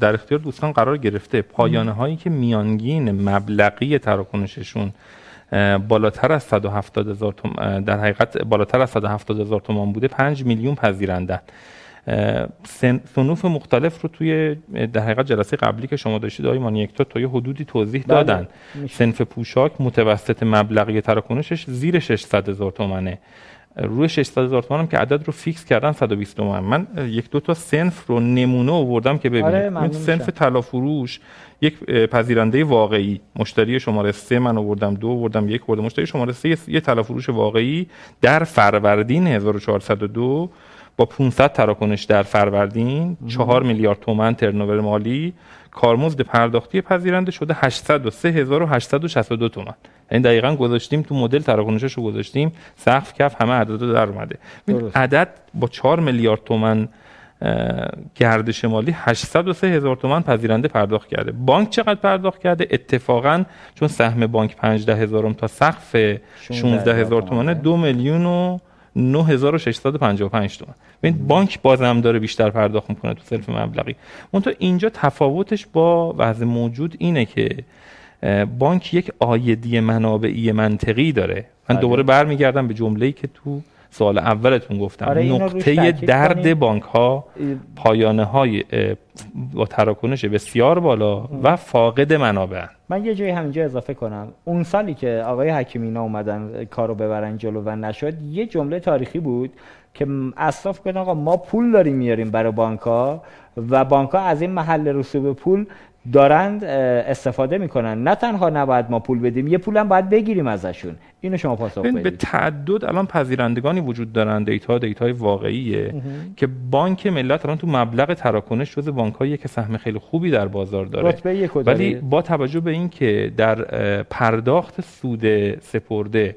در اختیار دوستان قرار گرفته. پایانه هایی که میانگین مبلغی تراکنششون بالاتر از 170 هزار تومان در حقیقت بالاتر از 170 هزار تومان بوده. 5 میلیون پذیرنده سنوف مختلف رو توی در حقیقت جلسه قبلی که شما داشتید آقای مانیکتا تا یه حدودی توضیح بله. دادن. سنف پوشاک متوسط مبلغی تراکنشش زیر 600 هزار تومنه. روی 600 هزار تومان هم که عدد رو فیکس کردن 120 تومن من یک دو تا سنف رو نمونه آوردم که ببینید. آره سنف طلا فروش یک پذیرنده واقعی. مشتری شماره سه من آوردم دو آوردم یک آوردم. مشتری شماره سه یه طلا فروش واقعی در فروردین 1402 با 500 تراکنش در فروردین 4 میلیارد تومن ترنوور مالی. کارمزد پرداختی پذیرنده شده 803862 تومن یعنی دقیقا گذاشتیم تو مدل تراکنشش رو گذاشتیم سقف کف همه عدد در اومده. عدد با 4 میلیارد تومن گردش مالی 803 هزار تومن پذیرنده پرداخت کرده. بانک چقدر پرداخت کرده؟ اتفاقا چون سهم بانک 15 هزارم تا سقف 16 هزار تومنه دو میلیون و 9655 تومن. ببین بانک بازم داره بیشتر پرداخت می‌کنه تو صرف مبلغی. تو اینجا تفاوتش با وضع موجود اینه که بانک یک آیدی منابعی منطقی داره. من بله. دوباره برمیگردم به جمله‌ای که تو سوال اولتون گفتم. آره نقطه درد بانک ها پایانه های با تراکنش بسیار بالا و فاقد منابع. من یه جایی همینجا اضافه کنم. اون سالی که آقای حکیمینا اومدن کارو ببرن جلو و نشد یه جمله تاریخی بود که اصلاف کردن آقا ما پول داریم میاریم برای بانک ها و بانک ها از این محل رسوب پول دارند استفاده می‌کنن نه تنها نباید ما پول بدیم یه پولم باید بگیریم ازشون. اینو شما پاسخ بدید به تعدد الان پذیرندگانی وجود دارن دیتا دیتا واقعیه که بانک ملت الان تو مبلغ تراکنش جز بانکایی که سهم خیلی خوبی در بازار داره. ولی با توجه به اینکه در پرداخت سود سپرده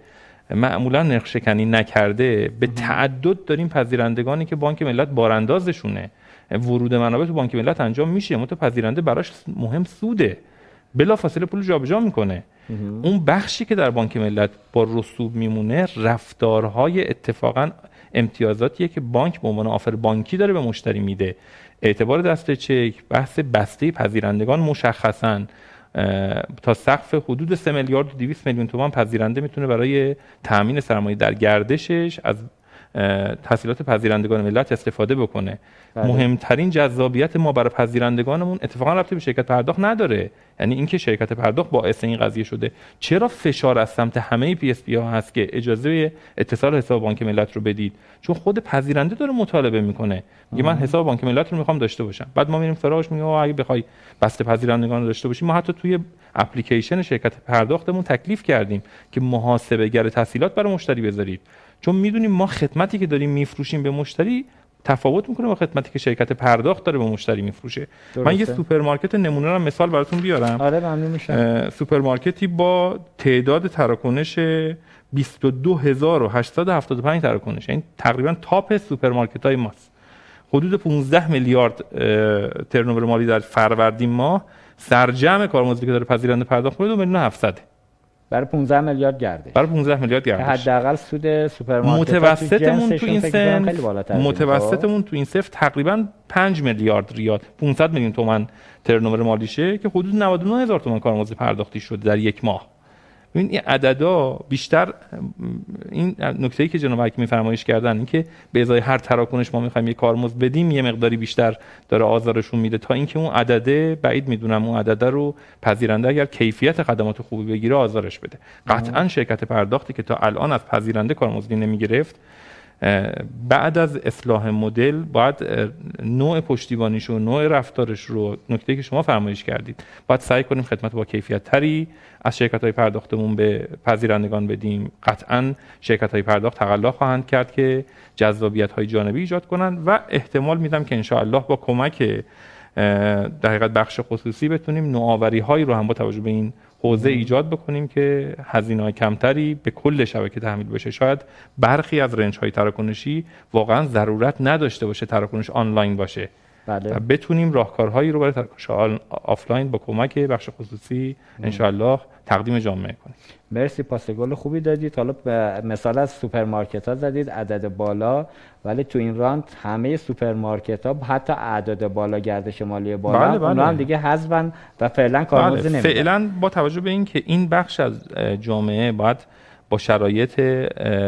معمولا نرخ شکنی نکرده به تعدد داریم پذیرندگانی که بانک ملت باراندازشونه. ورود منابع تو بانک ملت انجام میشه. متو پذیرنده براش مهم سوده. بلا فاصله پول جابجا می‌کنه. اون بخشی که در بانک ملت با رسوب میمونه رفتارهای اتفاقا امتیازاتیه که بانک به عنوان آفر بانکی داره به مشتری میده. اعتبار دست چک بحث بسته پذیرندگان مشخصا تا سقف حدود 3 میلیارد و 200 میلیون تومان پذیرنده می‌تونه برای تامین سرمایه در گردشش از تسهیلات پذیرندگان ملت استفاده بکنه. بله. مهمترین جذابیت ما برای پذیرندگانمون اتفاقا ربطی به شرکت پرداخت نداره. یعنی اینکه شرکت پرداخت باعث این قضیه شده. چرا فشار از سمت همه PSP ها هست که اجازه اتصال حساب بانک ملت رو بدید؟ چون خود پذیرنده داره مطالبه می‌کنه. میگه من حساب بانک ملت رو می‌خوام داشته باشم. بعد ما میریم سراغش میگیم اگه بخوای بسته پذیرندگان رو داشته باشیم ما حتی توی اپلیکیشن شرکت پرداختمون تکلیف کردیم که محاسبه گر تسهیلات برای مشتری بذارید. چون می‌دونیم ما خدمتی که داریم میفروشیم به مشتری تفاوت می‌کنه با خدمتی که شرکت پرداخت داره به مشتری میفروشه. من یه سوپرمارکت نمونه رو مثال براتون بیارم. آره ممنون میشم. سوپرمارکتی با تعداد تراکنش 22875 تراکنش. این یعنی تقریبا تاپ سوپرمارکت های ماست. حدود 15 میلیارد turnover مالی در فروردین ماه سرجمع کارمزدی که داره پذیرنده پرداخت کنه 2 میلیون 700 برای 15 میلیارد گردش برای 15 میلیارد گردش. حداقل سود سوپرمارکت متوسطمون تو این صنف متوسطمون تو این صنف تقریبا 5 میلیارد ریال 500 میلیون تومان turnover مالیشه که حدود 99 هزار تومان کارمزد پرداختی شده در یک ماه. ببین این عددا بیشتر این نکته ای که جناب حکیمی فرمایش کردن این که به ازای هر تراکنش ما می‌خوایم یه کارمزد بدیم یه مقداری بیشتر داره آزارشون میده تا اینکه اون عدده بعید می‌دونم اون عدده رو پذیرنده اگر کیفیت خدمات خوبی بگیره آزارش بده. قطعا شرکت پرداختی که تا الان از پذیرنده کارمزدی نمی‌گرفت بعد از اصلاح مدل باید نوع پشتیبانیش و نوع رفتارش رو نکته که شما فرمایش کردید باید سعی کنیم خدمت با کیفیت تری از شرکت های پرداختمون به پذیرندگان بدیم. قطعا شرکت های پرداخت تقلا خواهند کرد که جذابیت های جانبی ایجاد کنند و احتمال میدم که انشاءالله با کمک در حقیقت بخش خصوصی بتونیم نوآوری هایی رو هم با توجه به این حوزه ایجاد بکنیم که هزینه کمتری به کل شبکه تحمیل بشه. شاید برخی از range های تراکنشی واقعا ضرورت نداشته باشه تراکنش آنلاین باشه. بله. و بتونیم راهکارهایی رو برای تراکنش آفلاین با کمک بخش خصوصی انشاءالله تقدیم جامعه کنیم مرسی پاس گل خوبی دادید حالا مثال از سوپرمارکت ها زدید عدد بالا ولی تو این round همه سوپرمارکت ها حتی عدد بالا گردش مالی بالا بله بله. هم دیگه حذفن و فعلا کارمزد بله. فعلا با توجه به اینکه این بخش از جامعه باید با شرایط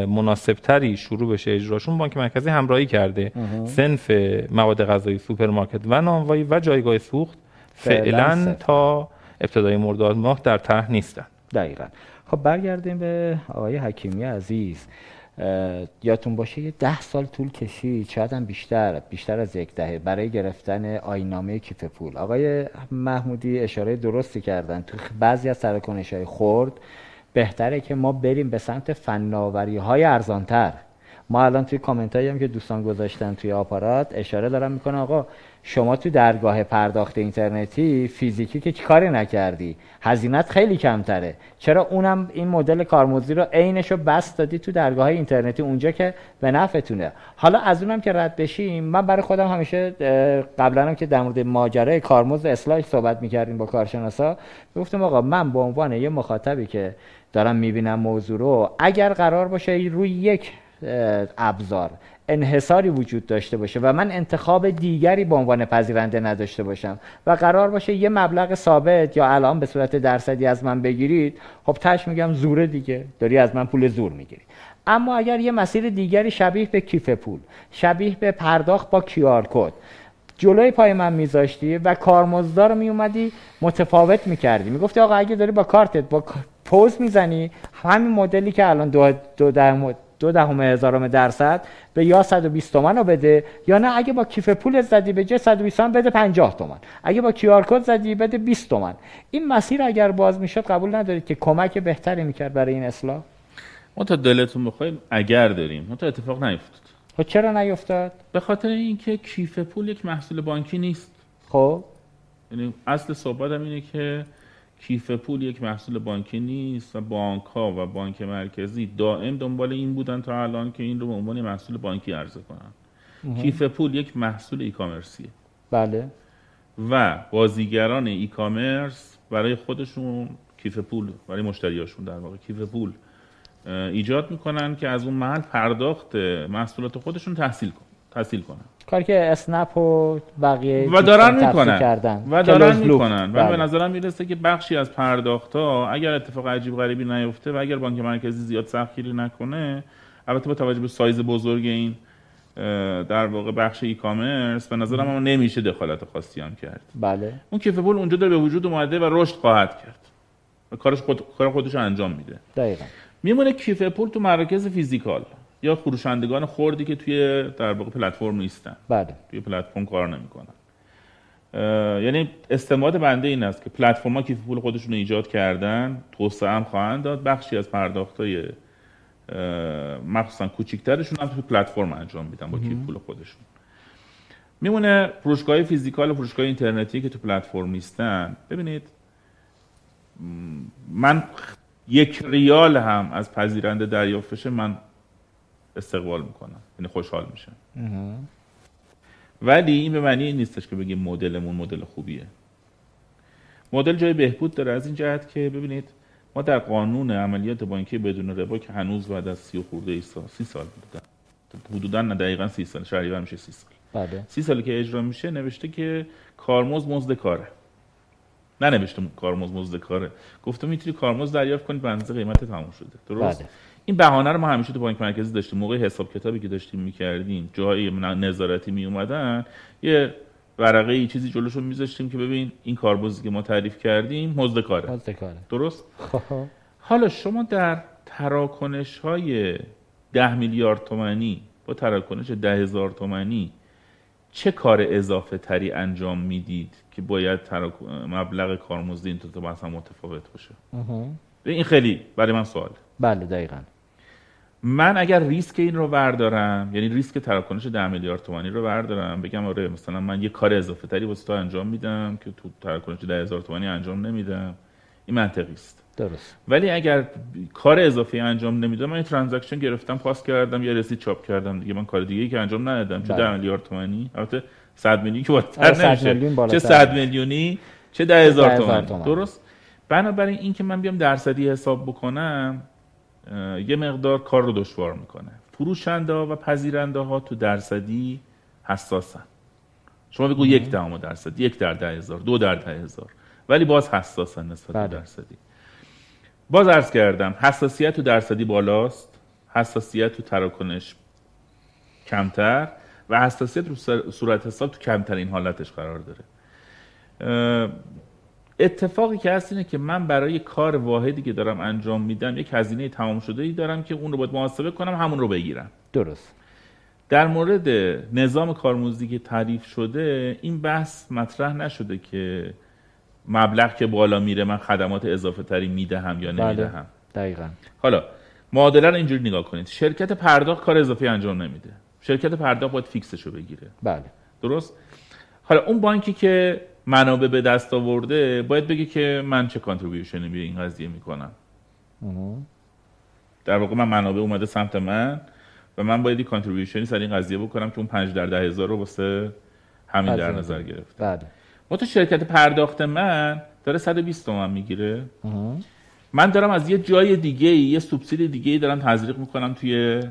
مناسبتری شروع بشه اجراشون بانک مرکزی همراهی کرده. صنف مواد غذایی سوپرمارکت و نانوایی و جایگاه سوخت فعلا تا ابتدای مرداد ماه در طرح نیستن. دقیقا. خب برگردیم به آقای حکیمی عزیز. یادتون باشه یه ده سال طول کشید شاید هم بیشتر بیشتر از یک دهه برای گرفتن آینامه کیف پول. آقای محمودی اشاره درستی کردن. تو بعضی از سرکنش های خورد بهتره که ما بریم به سمت فناوری های ارزانتر. ما الان توی کامنت هم که دوستان گذاشتن توی آپارات اشاره دارم می‌کنه آقا شما تو درگاه پرداخت اینترنتی فیزیکی که کاری نکردی؟ هزینت خیلی کمتره. چرا اونم این مدل کارمزدی رو عینش رو بس دادی تو درگاه اینترنتی اونجا که به نفعتونه؟ حالا از اونم که رد بشیم من برای خودم همیشه قبلا هم که در مورد ماجرای کارمزد اصلاح صحبت می‌کردیم با کارشناسا گفتم آقا من به عنوان یه مخاطبی که دارم می‌بینم موضوع رو اگر قرار باشه روی یک ابزار. انحصاری وجود داشته باشه و من انتخاب دیگری به عنوان پذیرنده نداشته باشم و قرار باشه یه مبلغ ثابت یا الان به صورت درصدی از من بگیرید خب تش میگم زوره دیگه. داری از من پول زور می‌گیری. اما اگر یه مسیر دیگری شبیه به کیف پول شبیه به پرداخت با کیار کد جلوی پای من میذاشتی و کارمزدا رو میومدی متفاوت می‌کردی. می‌گفتی آقا اگه داری با کارتت با پوز می‌زنی همین مدلی که الان دو, دو در دو دهم هزارم درصد به یا 120 تومن رو بده یا نه اگه با کیف پول زدی به جه 120 تومن بده 50 تومن اگه با کیار کد زدی بده 20 تومن این مسیر اگر باز می‌شد قبول ندارید که کمک بهتری می‌کرد برای این اصلاح؟ ما تا دلتون بخوایم اگر داریم. ما تا اتفاق نیفتاد. خب چرا نیفتاد؟ به خاطر اینکه کیف پول یک محصول بانکی نیست. خب. یعنی اصل صحبت اینه که کیف پول یک محصول بانکی نیست و بانک ها و بانک مرکزی دائم دنبال این بودن تا الان که این رو به عنوان محصول بانکی عرضه کنن. کیف پول یک محصول ای کامرسیه بله. و بازیگران ای کامرس برای خودشون کیف پول برای مشتریاشون در واقع کیف پول ایجاد می‌کنن که از اون محل پرداخت محصولات خودشون تحصیل کن تحصیل کنن. کاری که اسنپ و بقیه و دارن می‌کنن. کردن. و دارن می‌کنن. و به بله. نظرم می‌رسه که بخشی از پرداخت ها اگر اتفاق عجیب غریبی نیفته و اگر بانک مرکزی زیاد سختگیری نکنه البته با توجه به سایز بزرگ این در واقع بخش ای کامرس به نظرم هم نمیشه دخالت خاصی هم کرد. بله. اون کیف پول اونجا داره به وجود اومده و رشد خواهد کرد. و کارش خود کار خودش انجام میده. دقیقاً. میمونه کیف پول تو مراکز فیزیکال. یا فروشندگان خوردی که توی در واقع پلتفرم نیستن. بله. توی پلتفرم کار نمی‌کنن. یعنی استماد بنده این است که پلتفرم‌ها کیف پول خودشون رو ایجاد کردن توسعه هم خواهند داد. بخشی از پرداختای مخصوصا کوچیکترشون هم توی پلتفرم انجام میدن با کیف پول خودشون. میمونه فروشگاه فیزیکال و فروشگاه اینترنتی که تو پلتفرم نیستن. ببینید من یک ریال هم از پذیرنده دریافت بشه من استقبال می‌کنم. یعنی خوشحال میشم. ولی این به معنی این نیستش که بگیم مدلمون مدل خوبیه. مدل جای بهبود داره از این جهت که ببینید ما در قانون عملیات بانکی بدون ربا که هنوز بعد از سی و خورده ای سال سی سال بودن. حدودا نه دقیقا سی سال شهریور میشه سی سال. بله. سی سالی که اجرا میشه نوشته که کارمز مزد کاره. ننوشته کارمز مزد کاره. گفته می‌تونی کارمز دریافت کنی به قیمت تمام شده. درست؟ بله. این بهانه رو ما همیشه تو بانک مرکزی داشتیم. موقع حساب کتابی که داشتیم می‌کردیم جایی نظارتی می اومدن یه ورقه ای چیزی جلوشون میذاشتیم که ببین این کاربازی که ما تعریف کردیم مزد کاره. مزد کاره. درست؟ خب. حالا شما در تراکنش های ده میلیارد تومانی با تراکنش ده هزار تومانی چه کار اضافه تری انجام می‌دید که باید تراک... مبلغ کارمزد این تو مثلا متفاوت باشه؟ این خیلی برای من سوال بله دقیقا. من اگر ریسک این رو بردارم یعنی ریسک تراکنش ده میلیارد تومانی رو بردارم بگم آره مثلا من یه کار اضافه تری واسه تو انجام میدم که تو تراکنش ده هزار تومانی انجام نمیدم. این منطقی است. درست. ولی اگر کار اضافه انجام نمیدم من این transaction گرفتم پاس کردم یا رسید چاپ کردم دیگه. من کار دیگه ای که انجام ندادم. چه بله. ده میلیارد تومانی؟ البته 100 میلیون که بالاتر آره، نمیشه. چه 100 میلیونی؟ چه ده هزار ده هزار تومانی؟ تومن. درست. بنابراین این که من بیام درصدی حساب بکنم یه مقدار کار رو دشوار می‌کنه. فروشنده ها و پذیرنده ها تو درصدی حساسن. شما بگو یک دهم درصد یک در ده هزار دو در ده هزار. ولی باز حساسن نسبت به بله. درصدی. باز عرض کردم حساسیت تو درصدی بالاست. حساسیت تو تراکنش کمتر و حساسیت رو صورت حساب تو کمترین حالتش قرار داره. اتفاقی که هست اینه که من برای کار واحدی که دارم انجام میدم یک هزینه تمام شده ای دارم که اون رو باید محاسبه کنم همون رو بگیرم. درست. در مورد نظام کارمزدی که تعریف شده این بحث مطرح نشده که مبلغ که بالا میره من خدمات اضافه تری می‌دهم یا بله. نمی‌دهم. دقیقا. حالا معادله رو اینجوری نگاه کنید. شرکت پرداخت کار اضافی انجام نمیده. شرکت پرداخت باید fix ش رو بگیره. بله. درست؟ حالا اون بانکی که منابع به دست آورده باید بگه که من چه contribution ی به این قضیه می‌کنم. در واقع من منابع اومده سمت من و من باید یک contribution ی سر این قضیه بکنم که اون 5 در ده هزار رو واسه همین در هزینه. نظر گرفت بله. ما تو شرکت پرداخت من داره 120 تومن می‌گیره. من دارم از یه جای دیگه یه سوبسیدی دیگه دارم تزریق می‌کنم توی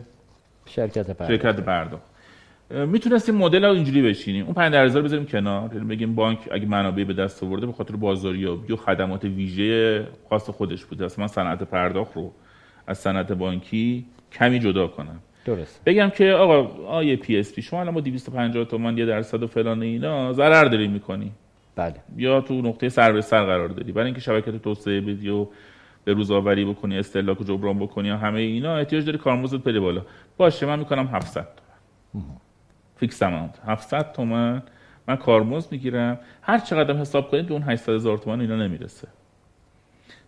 شرکت پرداخت. شرکت پرداخت. می‌تونستیم مدل رو اینجوری بشینیم. اون 5000 بذاریم کنار. یعنی بگیم بانک اگه منابع به دست آورده به خاطر بازاریابی و خدمات ویژه خاص خودش بوده. اصلا من صنعت پرداخت رو از صنعت بانکی کمی جدا کنم. درست. بگم که آقا آقای PSP شما الان با 250 تومان یه درصد و فلان اینا ضرر داری می‌کنی. بله. یا تو نقطه سر به سر قرار داری. برای اینکه شبکه‌ت توسعه بدی و به روزآوری بکنی استهلاک و جبران بکنی یا همه اینا احتیاج داری کارمزدت بره بالا. باشه من می‌کنم 700 تومن fixed amount 700 تومن. من کارمزد می‌گیرم. هر چقدر حساب کنید اون 800 هزار تومن اینا نمی‌رسه.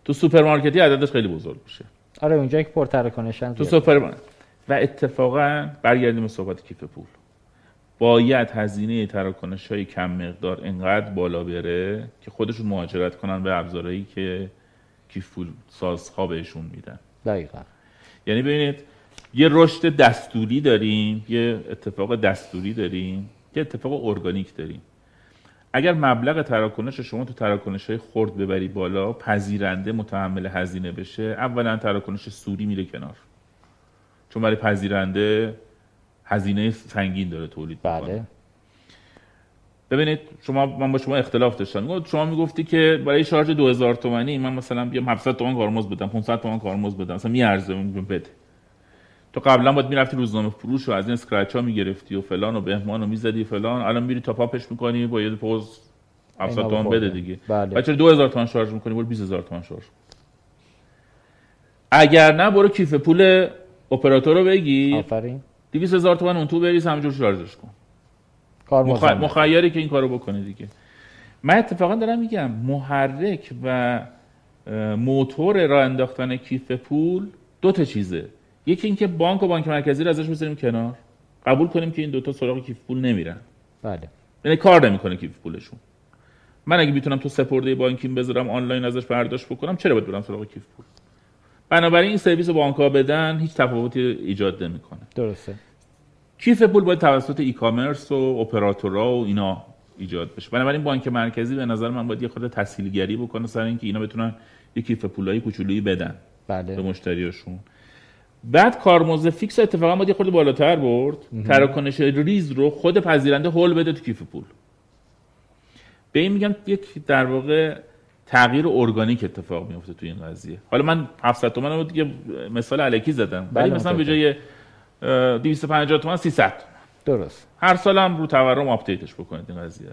تو سوپرمارکتی عددش خیلی بزرگ میشه. آره اونجا که پرتراکنشن تو. سوپرمارکت و اتفاقا برگردیم به صحبت کیف پول. باید هزینه تراکنش های کم مقدار انقدر بالا بره که خودشون مهاجرت کنن به ابزارهایی که کیف پول سازها بهشون میدن. دقیقا. یعنی ببینید یه رشد دستوری داریم یه اتفاق دستوری داریم یه اتفاق ارگانیک داریم. اگر مبلغ تراکنش شما تو تراکنش های خرد ببری بالا پذیرنده متحمل هزینه بشه اولا تراکنش سوری میره کنار. چون برای پذیرنده هزینه سنگین داره تولید می‌کنه. بله. ببینید شما من با شما اختلاف داشتم. شما می‌گفتی که برای شارژ 2000 تومانی من مثلا بیام 700 تومان کارمزد بدم 500 تومان کارمزد بدم مثلا میارزه میگم بده. تو قبلا باید می‌رفتی روزنامه فروش و از این اسکرچ ها می‌گرفتی و فلان و بهمان و می‌زدی فلان. الان میری تا پاپش می‌کنی با یه پوز 700 اینا تومان بخورده. بده دیگه. بله. بچه 2000 تومان شارژ می‌کنی برو 20000 تومان شارژ. اگر نه برو کیف پول اپراتور رو بگیر آفرین. 200 هزار تومان اون تو بریز همینجور شارژش کن. کار مخ... مخیری که این کارو بکنه دیگه. من اتفاقا دارم میگم محرک و موتور راه انداختن کیف پول دو تا چیزه. یکی اینکه بانک و بانک مرکزی رو ازش بذاریم کنار. قبول کنیم که این دوتا سراغ کیف پول نمیرن. بله. یعنی کار نمی‌کنه کیف پولشون. من اگه می‌تونم تو سپرده بانکیم بذارم آنلاین ازش برداشت بکنم چرا باید برم سراغ کیف پول؟ بنابراین این سرویس بانک ها بدن هیچ تفاوتی ایجاد نمی‌کنه. درسته. کیف پول باید توسط e-commerce و اپراتورها و اینا ایجاد بشه. بنابراین بانک مرکزی به نظر من باید یه خورده تسهیلگری بکنه سر اینکه اینا بتونن یه کیف پولای کوچولویی بدن. به بله مشتریاشون. بعد کارمزد fix اتفاقا باید یه خورده بالاتر برد. تراکنش ریز رو خود پذیرنده هل بده تو کیف پول. به این میگم یک در واقع تغییر ارگانیک اتفاق میفته تو این قضیه. حالا من 700 تومن رو دیگه مثال الکی زدم. ولی بله، مثلا به. جای 250 تومن 300 درست. هر سال هم رو تورم update ش بکنید این قضیه.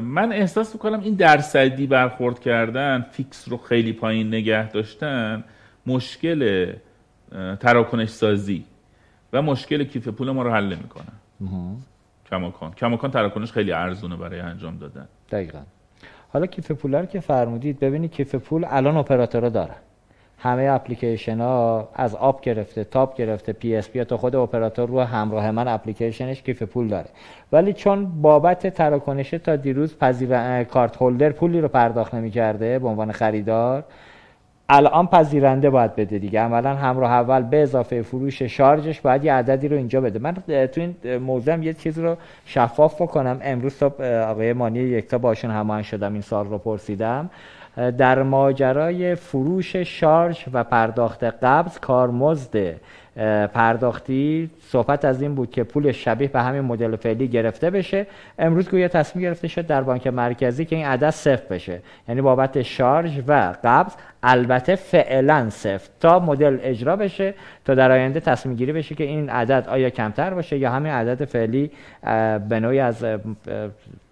من احساس می‌کنم این درصدی برخورد کردن fix رو خیلی پایین نگه داشتن مشکل تراکنش سازی. و مشکل کیف پول ما رو حل نمی‌کنن کماکان. کماکان تراکنش خیلی ارزونه برای انجام دادن. دقیقا. حالا کیف پول رو که فرمودید ببینید کیف پول الان اپراتورها دارن همه اپلیکیشن ها از آپ گرفته تاپ گرفته PSP تا خود اپراتور رو همراه من اپلیکیشنش کیف پول داره. ولی چون بابت تراکنش تا دیروز پذیر card holder پولی رو پرداخت نمی‌کرده به عنوان خریدار الان پذیرنده باید بده دیگه. عملا همراه اول به اضافه فروش شارژش باید یه عددی رو اینجا بده. من تو این اه، موضوع هم یه چیز رو شفاف بکنم. امروز اه، آقای مانی یکتا باشون هماهنگ شدم. این سال رو پرسیدم. در ماجرای فروش شارژ و پرداخت قبض کارمزد پرداختی صحبت از این بود که پول شبیه به همین مدل فعلی گرفته بشه. امروز گویا تصمیم گرفته شد در بانک مرکزی که این عدد صفر بشه. یعنی بابت شارژ و قبض البته فعلا صفر. تا مدل اجرا بشه تا در آینده تصمیم گیری بشه که این عدد آیا کمتر باشه یا همین عدد فعلی به نوعی از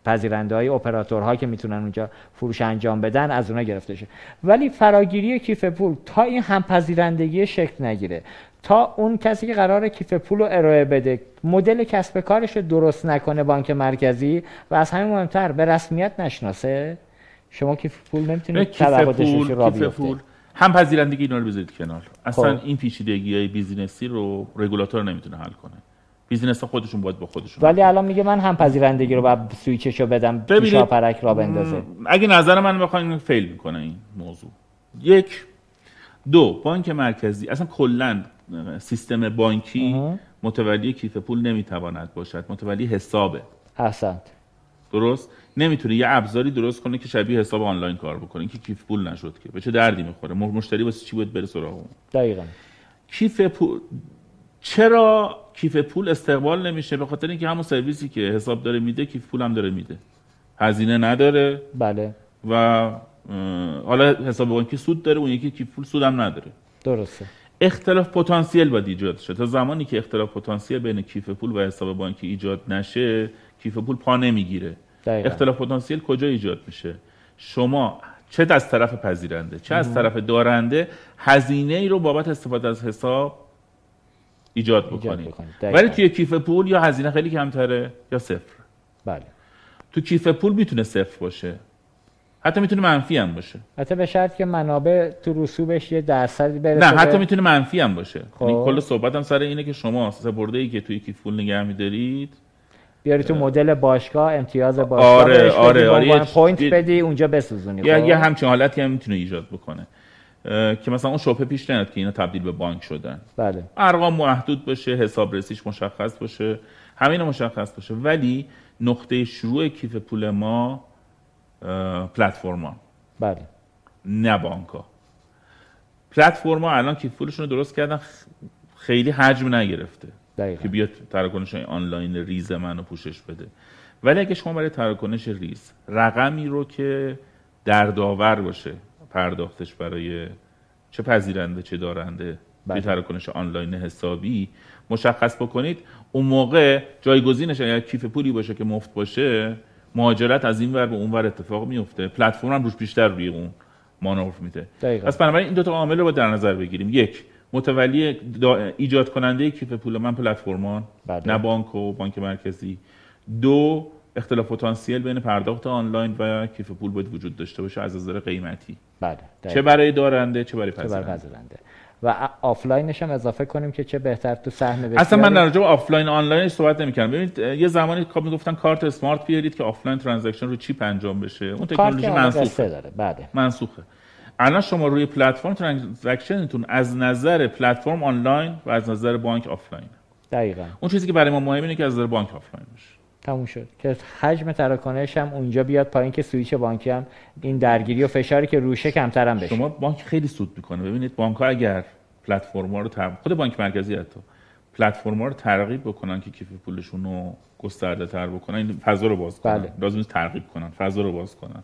پذیرنده های اپراتورها که می‌تونن اونجا فروش انجام بدن از اونها گرفته شه. ولی فراگیری کیف پول تا این هم پذیرندگی شکل نگیره تا اون کسی که قرار کیف پول رو ارائه بده مدل کسب کارش رو درست نکنه بانک مرکزی و از همین مهمتر به رسمیت نشناسه. شما کیف پول نمی‌تونید کیف پول را کیف پول. هم پذیرندگی اینا رو بذارید کنار. اصلا خب. این پیچیدگی های business ی رو رگولاتور نمی‌تونه حل کنه. business ها خودشون باید با خودشون ولی الان میگه من هم پذیرندگی رو باید سویچش رو بدم ببینید، پرک را بندازه. اگه نظر من بخواین fail می‌کنه این موضوع. یک. دو بانک مرکزی. اصلا کلا سیستم بانکی. متولی کیف پول نمی‌تواند باشد. متولی حسابه. احسنت. درست؟ نمی‌تونه یه ابزاری درست کنه که شبیه حساب آنلاین کار بکنه که کیف پول نشد که. به چه دردی می‌خوره؟ مشتری واسه چی باید بره سراغ اون؟ دقیقا. کیف پول چرا کیف پول استقبال نمیشه؟ به خاطر اینکه همون سرویسی که حساب داره میده کیف پول هم داره میده. هزینه نداره. بله. و حالا حساب بانکی سود داره اون یکی کیف پول سود هم نداره. درسته. اختلاف پتانسیل باید ایجاد شه. تا زمانی که اختلاف پتانسیل بین کیف پول و حساب بانکی ایجاد نشه کیف پول پا نمی‌گیره. دقیقا. اختلاف پتانسیل کجا ایجاد میشه؟ شما چه از طرف پذیرنده چه از طرف دارنده هزینه ای رو بابت استفاده از حساب ایجاد بکنید. ولی توی کیف پول یا هزینه خیلی کمتره یا صفر؟ بله. تو کیف پول می‌تونه صفر باشه. حتی می‌تونه منفی هم باشه. حتی به شرط که منابع تو رسوبش یه درصدی برسه نه حتی می‌تونه منفی هم باشه. خب. یعنی کل صحبتم سر اینه که شما سپرده ای که توی کیف پول نگه میدارید بیاری تو مدل باشگاه امتیاز باشگاه آره، بدی، آره، آره. یه- point یه- بدی اونجا بسوزونی یا خب؟ یه همچین حالتی هم می‌تونه ایجاد بکنه. که مثلا اون شبهه پیش نیاد که اینا تبدیل به بانک شدن. بله. ارقام محدود باشه حساب رسیش مشخص باشه همین مشخص باشه. ولی نقطه شروع کیف پول ما پلتفرما بله. نه بانکا پلتفرما الان کیف پولشون رو درست کردن خیلی حجم نگرفته. دقیقا. که بیاد تراکنش آنلاین ریز منو پوشش بده. ولی اگه شما برای تراکنش ریز رقمی رو که دردآور باشه پرداختش برای چه پذیرنده چه دارنده بله. تراکنش آنلاین حسابی مشخص بکنید اون موقع جایگزینش اگر کیف پولی باشه که مفت باشه مهاجرت از این ور به اون ور اتفاق میفته. پلتفرم هم روش بیشتر روی اون مانور میده. پس بنابراین این دو تا عامل رو باید در نظر بگیریم. یک متولی ایجاد کننده کیف پول من پلتفرما ان بله. نه بانک و بانک مرکزی. دو اختلاف پتانسیل بین پرداخت آنلاین و کیف پول باید وجود داشته باشه از نظر قیمتی. بله چه. برای دارنده چه برای پذیرنده و آفلاینش هم اضافه کنیم که چه بهتر تو سهم بسیاری. اصلا من در راجع به آفلاین آنلاینش صحبت نمی‌کردم. ببینید یه زمانی که می‌گفتن کارت smart بیارید که آفلاین transaction رو چیپ انجام بشه. اون تکنولوژی منسوخه. داره. بله. منسوخه. الان شما روی پلتفرم transaction تون از نظر پلتفرم آنلاین و از نظر بانک آفلاین. دقیقا. اون چیزی که برای ما مهمه اینه که از نظر بانک آفلاین باشه تموم شد. که حجم تراکنش هم اونجا بیاد پایین که سویچ بانکی هم این درگیری و فشاری که روشه کمتر هم بشه. شما بانک خیلی سود می‌کنه. ببینید بانک ها اگر پلتفرم رو تر... خود بانک مرکزی حتی پلتفرم رو ترغیب بکنن که کیف پولشون رو گسترده تر بکنن این فضا رو باز کنن. بله. لازم ترغیب کنن فضا رو باز کنن.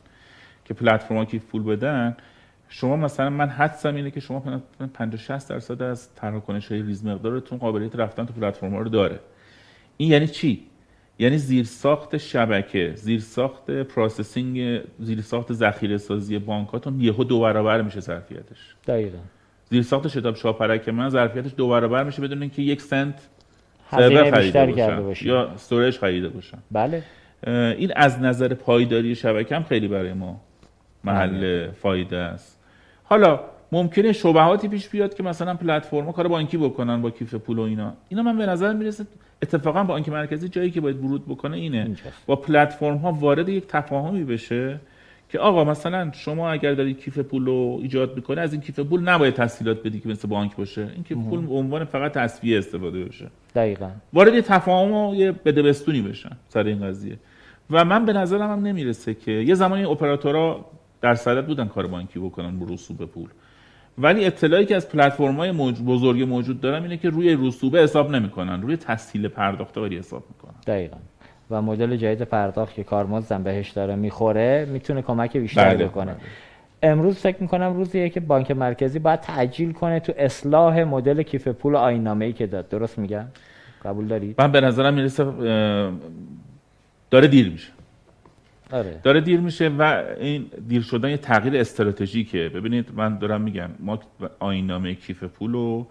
که پلتفرما کیف پول بدن شما مثلا من حدسم اینه که شما 50 60 درصد از تراکنش های ریز مقدارتون قابلیت رفتن تو پلتفرم رو داره. این یعنی چی؟ یعنی زیرساخت شبکه زیرساخت processing زیرساخت ذخیره سازی بانکاتون یهو دو برابر میشه ظرفیتش. دقیقاً. زیرساخت شتاب شاپرک من ظرفیتش دو برابر میشه بدون اینکه یک سنت هزینه بیشتری کرده باشن یا storage خریده باشن. بله. این از نظر پایداری شبکه هم خیلی برای ما محل فایده است. حالا ممکنه شبهاتی پیش بیاد که مثلا پلتفرم کار بانکی بکنن با کیف پول و اینا. اینا من به نظر می‌رسه اتفاقا بانک مرکزی جایی که باید ورود بکنه اینه. با پلتفرم ها وارد یک تفاهمی بشه که آقا مثلا شما اگر دارید کیف پول رو ایجاد می‌کنه از این کیف پول نباید تسهیلات بدی که مثل بانک باشه. این کیف پول به عنوان فقط تصفیه استفاده بشه. دقیقا. وارد تفاهم و یه بدبستونی بشن سر این قضیه. و من به نظرم هم نمی‌رسه که یه زمانی اپراتورها در صدد بودن کار بانکی بکنن با رسوب پول. ولی اطلاعی که از پلتفرم‌های موج... بزرگ موجود دارم اینه که روی رسوبه حساب نمی‌کنن. روی تسهیل پرداخت ولی حساب می‌کنن. دقیقا. و مدل جدید پرداخت که کارمزدم بهش داره می‌خوره می‌تونه کمک بیشتری بله، بکنه. بله. امروز فکر می‌کنم روزیه که بانک مرکزی باید تعجیل کنه تو اصلاح مدل کیف پول آینامه ای که داد. درست میگم؟ قبول دارید؟ من به نظرم می‌رسه داره دیر میشه. آره. داره دیر میشه و این دیر شدن یه تغییر استراتژیکه. ببینید من دارم میگم ما آینامه کیف پول رو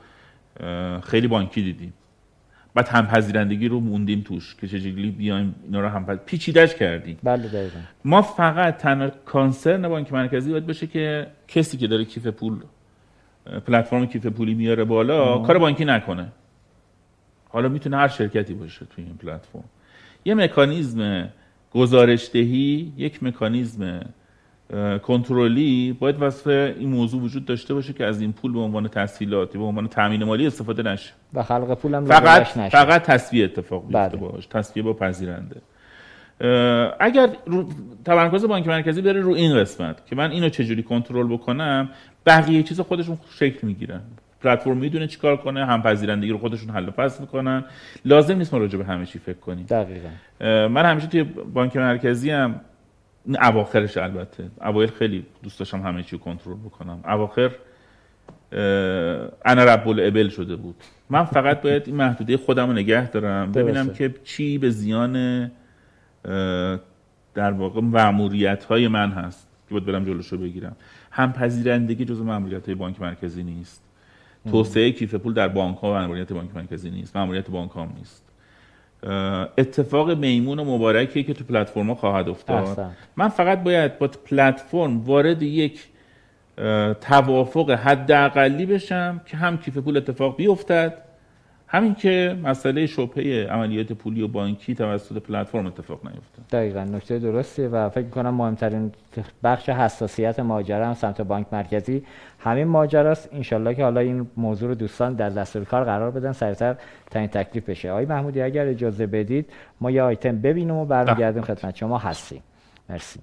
خیلی بانکی دیدیم. بعد همپذیرندگی رو موندیم توش که چجوری بیایم اینا رو هم پیچیدش کردیم. بله دقیقا. ما فقط تنها کانسرن بانک مرکزی باید باشه که کسی که داره کیف پول پلتفرم کیف پولی میاره بالا کار بانکی نکنه. حالا می‌تونه هر شرکتی باشه توی این پلتفرم. یه مکانیزم گزارش دهی یک مکانیزم کنترلی باید وصف این موضوع وجود داشته باشه که از این پول به عنوان تسهیلاتی به عنوان تامین مالی استفاده نشه. و خلق پولم فقط لابلاش نشه. فقط تصویه اتفاق بیفته بله. باش تصویه با پذیرنده. اگر تمرکز بانک مرکزی بره رو این قسمت که من اینو چجوری کنترل بکنم بقیه چیز خودشون شکل می‌گیرن. پلتفرم می‌دونه چیکار کنه هم پذیرندگی رو خودشون حل و فصل می‌کنن. لازم نیست ما راجع به همه چی فکر کنیم. دقیقا. من همیشه توی بانک مرکزی هم اواخرش البته. اوایل خیلی دوست داشتم همه چی کنترل بکنم. اواخر انا رب الابل شده بود. من فقط باید این محدوده خودم رو نگه دارم. ببینم درسته. که چی به زیان در واقع معمولیت های من هست که باید برم جلوشو بگیرم. هم پذیرندگی جزو معمولیت های بانک مرکزی نیست. توسعه کیف پول در بانک ها معمولیت بانک مرکزی نیست. معمولیت بانک ها نیست. اتفاق میمون و مبارکی که تو پلتفرم خواهد افتاد. احسن. من فقط باید با پلتفرم وارد یک توافق حداقلی بشم که هم کیف پول اتفاق بیفتد همین که مسئله شبهه عملیات پولی و بانکی توسط پلتفرم اتفاق نیفتد دقیقا نکته درستیه و فکر کنم مهمترین بخش حساسیت ماجرا هم سمت بانک مرکزی همین ماجراست. انشالله که حالا این موضوع رو دوستان در دستور کار قرار بدن سریعتر تعیین تکلیف بشه. آقای محمودی اگر اجازه بدید ما یه آیتم ببینیم و برمیگردیم خدمت شما هستیم. مرسی.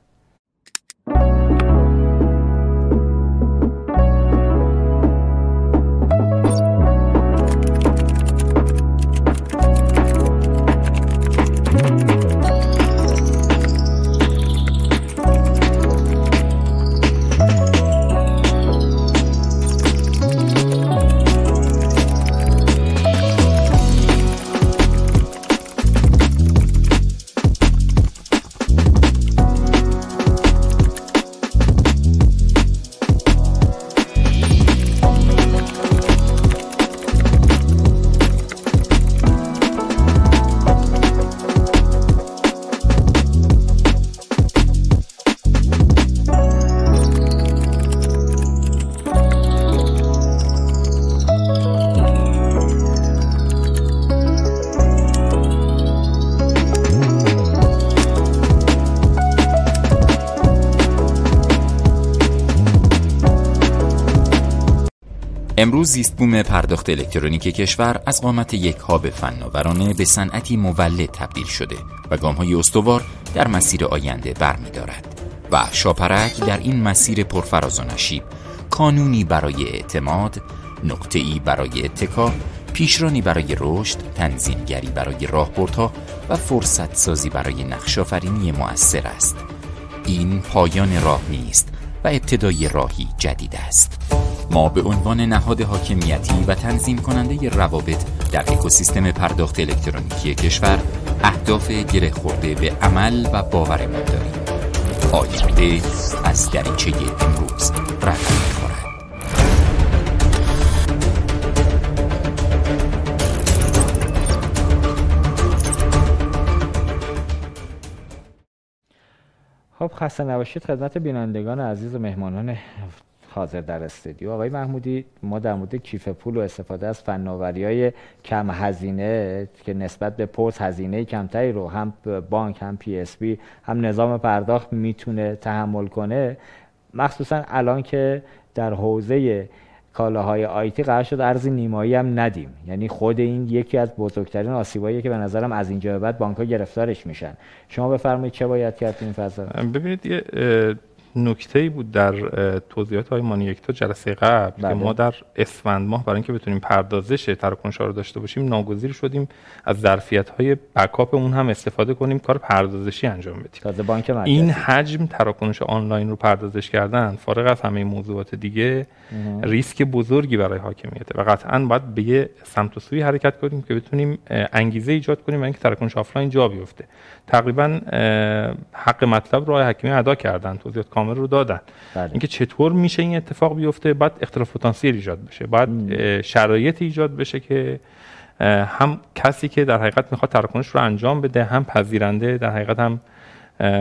زیست بوم پرداخت الکترونیک کشور از قامت یک هاب فناورانه به صنعتی مولد تبدیل شده و گامهای استوار در مسیر آینده برمیدارد و شاپرک در این مسیر پرفراز و نشیب کانونی برای اعتماد نقطه‌ای برای اتکا پیشرانی برای رشد تنظیمگری برای راهبردها و فرصت سازی برای نقشافرینی مؤثر است. این پایان راه نیست و ابتدای راهی جدید است. ما به عنوان نهاد حاکمیتی و تنظیم کننده روابط در اکوسیستم پرداخت الکترونیکی کشور اهداف گره خورده به عمل و باورمان داریم. آینده از دریچه امروز می‌خورد. خب خسته نباشید. خدمت بینندگان عزیز و مهمانان حاضر در استودیو. آقای محمودی ما در مورد کیف پول و استفاده از فناوری های کم هزینه که نسبت به پوز هزینه کمتری رو هم بانک هم PSP هم نظام پرداخت می‌تونه تحمل کنه. مخصوصا الان که در حوزه کالاهای IT قرار شد ارزی نیمایی هم ندیم. یعنی خود این یکی از بزرگترین آسیبایی که به نظرم از اینجا به بعد بانک ها گرفتارش میشن. شما بفرمایید چه باید کرد این فضا؟ ببینید نکته ای بود در توضیحات های مانی یک جلسه قبل بله. که ما در اسفند ماه برای اینکه بتونیم پردازش تراکنش رو داشته باشیم ناگزیر شدیم از ظرفیت های بکاپ اون هم استفاده کنیم کار پردازشی انجام بدیم. بانک این حجم تراکنش آنلاین رو پردازش کردن فارغ از همه موضوعات دیگه ریسک بزرگی برای حاکمیته و قطعا باید به یه سمت و سوی حرکت کنیم که بتونیم انگیزه ایجاد کنیم برای اینکه تراکنش آفلاین جا بیفته. تقریبا حق مطلب رو حکیمی ادا کردن توضیحات کامل رو دادن. بله. اینکه چطور میشه این اتفاق بیفته؟ بعد اختلاف پتانسیل ایجاد بشه. بعد شرایط ایجاد بشه که هم کسی که در حقیقت می‌خواد تراکنش رو انجام بده هم پذیرنده در حقیقت هم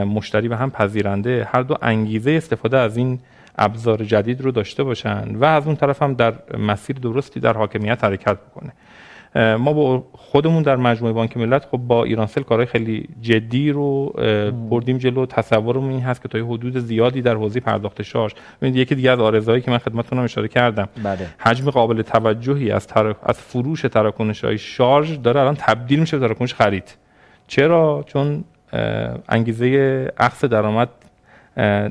مشتری و هم پذیرنده هر دو انگیزه استفاده از این ابزار جدید رو داشته باشن و از اون طرف هم در مسیر درستی در حاکمیت حرکت بکنه. ما با خودمون در مجموعه بانک ملت خب با ایرانسل کارهای خیلی جدی رو بردیم جلو. تصورمون این هست که تا حدود زیادی در حوزه پرداخت شارژ. ببینید یکی دیگه از آرزوهایی که من خدمتتون اشاره کردم. بله. حجم قابل توجهی از از فروش تراکنش های شارژ داره الان تبدیل میشه به تراکنش خرید. چرا؟ چون انگیزه اخذ درآمد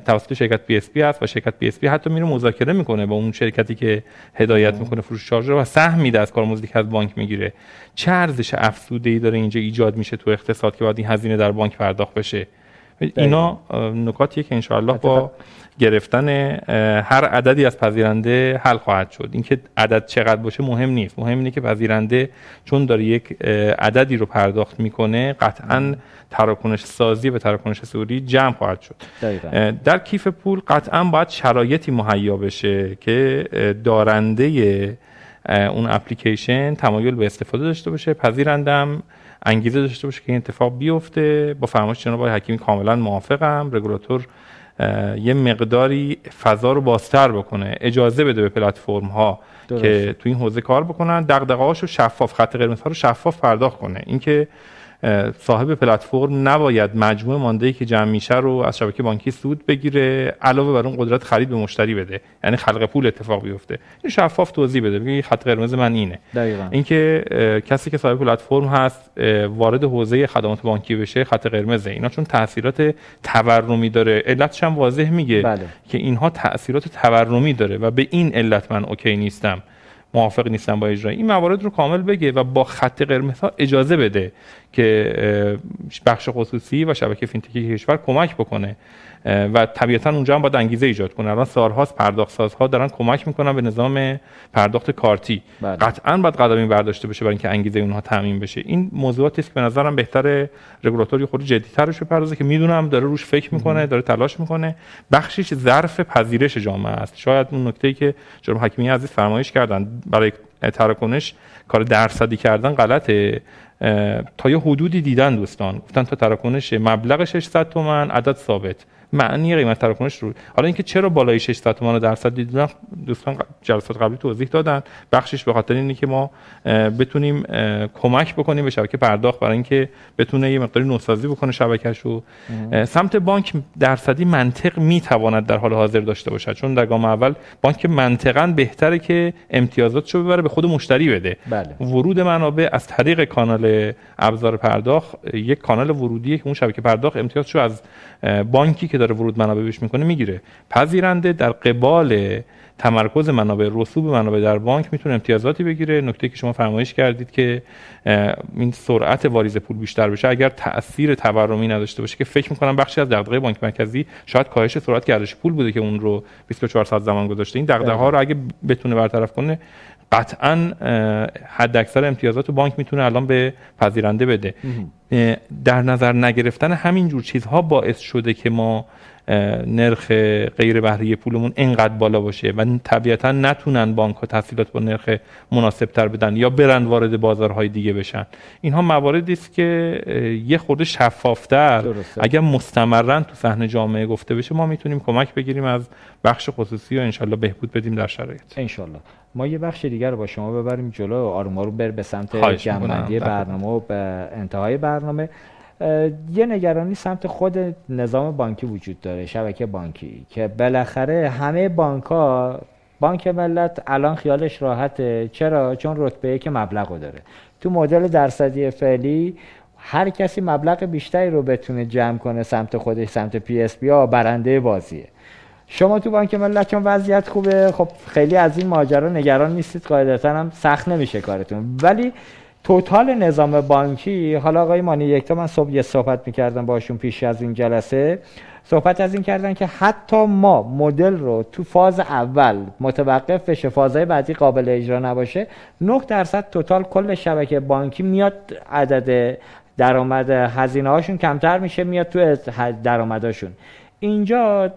توسط شرکت PSP هست و شرکت PSP حتی میره مذاکره می‌کنه با اون شرکتی که هدایت می‌کنه فروش شارژر و سهم میده از کارمزدی که از بانک می‌گیره. چه ارزش افزوده ای داره اینجا ایجاد میشه تو اقتصاد که باید این هزینه در بانک پرداخت بشه؟ اینا نکاتیه که انشاءالله با گرفتن هر عددی از پذیرنده حل خواهد شد. اینکه عدد چقدر باشه مهم نیست. مهم اینه که پذیرنده چون داره یک عددی رو پرداخت می‌کنه قطعا تراکنش سازی و تراکنش سوری جمع خواهد شد. در کیف پول قطعا باید شرایطی مهیا بشه که دارنده اون اپلیکیشن تمایل به استفاده داشته باشه. پذیرندم انگیزه داشته باشه که این اتفاق بیفته. با فرمایش جناب حکیمی کاملا موافقم. رگولاتور یه مقداری فضا رو بازتر بکنه. اجازه بده به پلتفرم ها که تو این حوزه کار بکنن. دغدغه‌هاشو رو شفاف خط قرمز ها رو شفاف پرداخت کنه. اینکه صاحب پلتفرم نباید مجموع مانده که جمع میشه رو از شبکه بانکی سود بگیره علاوه بر اون قدرت خرید به مشتری بده. یعنی خلق پول اتفاق بیفته. این شفاف توضیح بده. بگه خط قرمز من اینه. دقیقاً. اینکه کسی که صاحب پلتفرم هست وارد حوزه خدمات بانکی بشه خط قرمزه اینا. چون تاثیرات تورمی داره. علتش هم واضح میگه بله. که اینها تاثیرات تورمی داره و به این علت من اوکی نیستم. موافق نیستن با اجرای این موارد رو کامل بگه و با خط قرمز ها اجازه بده که بخش خصوصی و شبکه فینتکی کشور کمک بکنه. و طبیعتا اونجا هم باید انگیزه ایجاد کنه. الان سالهاست پرداخت سازها دارن کمک می‌کنن به نظام پرداخت کارتی. بله. قطعا باید قدمی برداشته بشه برای اینکه انگیزه اونها تعمین بشه. این موضوعاتی است که به نظرم بهتر رگولاتوری خود جدی‌ترش بپردازه که می‌دونم داره روش فکر می‌کنه داره تلاش می‌کنه. بخشش ظرف پذیرش جامعه است. شاید اون نکته‌ای که جناب حکیمی عزیز فرمایش کردن برای تراکنش کار درصدی کردن غلطه. تا یه حدودی دیدن دوستان. گفتن تا تراکنش مبلغ 600 تومن عدد ثابت. معنی قیمت تراکنش رو. حالا اینکه چرا بالای 600 تومان درصد دیدن دوستان جلسات قبلی توضیح دادن. بخشش به خاطر اینه که ما بتونیم کمک بکنیم به شبکه پرداخت برای اینکه بتونه یه مقداری نوسازی بکنه شبکهش رو. سمت بانک درصدی منطق می‌تواند در حال حاضر داشته باشد. چون در گام اول بانک منطقا بهتره که امتیازات رو ببره به خود مشتری بده. بله. ورود منابع از طریق کانال کانال ابزار پرداخت یک کانال ورودی که اون شبکه پرداخت امتیازشو از بانکی که داره ورود منابع بهش می‌کنه می‌گیره. پذیرنده در قبال تمرکز منابع رسوب منابع در بانک می‌تونه امتیازاتی بگیره. نکته که شما فرمایش کردید که این سرعت واریز پول بیشتر بشه. اگر تاثیر تورمی نداشته باشه که فکر می‌کنم بخشی از دغدغه بانک مرکزی شاید کاهش سرعت گردش پول بوده که اون رو 24 ساعت زمان گذاشته. این دغدغه ها رو اگه بتونه برطرف کنه قطعا حد اکثر امتیازات بانک می‌تونه الان به پذیرنده بده. در نظر نگرفتن همین جور چیزها باعث شده که ما نرخ غیر بهره پولمون اینقدر بالا باشه و طبیعتا نتونن بانک ها تسهیلات با نرخ مناسب تر بدن یا برن وارد بازارهای دیگه بشن. اینها مواردی است که یه خورده شفافتر اگر مستمرا تو صحنه جامعه گفته بشه ما می‌تونیم کمک بگیریم از بخش خصوصی و انشالله بهبود بدیم در شرایط. انشالله. ما یه بخش دیگر رو با شما ببریم جلو آروم آروم بر به سمت جمعبندی برنامه و به انتهای برنامه. یه نگرانی سمت خود نظام بانکی وجود داره شبکه بانکی که بالاخره همه بانک ها بانک ملت الان خیالش راحته. چرا؟ چون رتبه که مبلغ داره. تو مدل درصدی فعلی هر کسی مبلغ بیشتری رو بتونه جمع کنه سمت خودش سمت PSP ها برنده بازیه. شما تو بانک ملت چون وضعیت خوبه خب خیلی از این ماجرا نگران نیستید قاعدتا هم سخت نمیشه کارتون. ولی توتال نظام بانکی حالا آقای مانی یکتا من صبح یه صحبت می‌کردم باشون پیش از این جلسه. صحبت از این کردن که حتی ما مدل رو تو فاز اول متوقف بشه فازهای بعدی قابل اجرا نباشه 9 درصد توتال کل شبکه بانکی میاد عدد درآمد هزینه هاشون کمتر میشه میاد تو درآمداشون. اینجا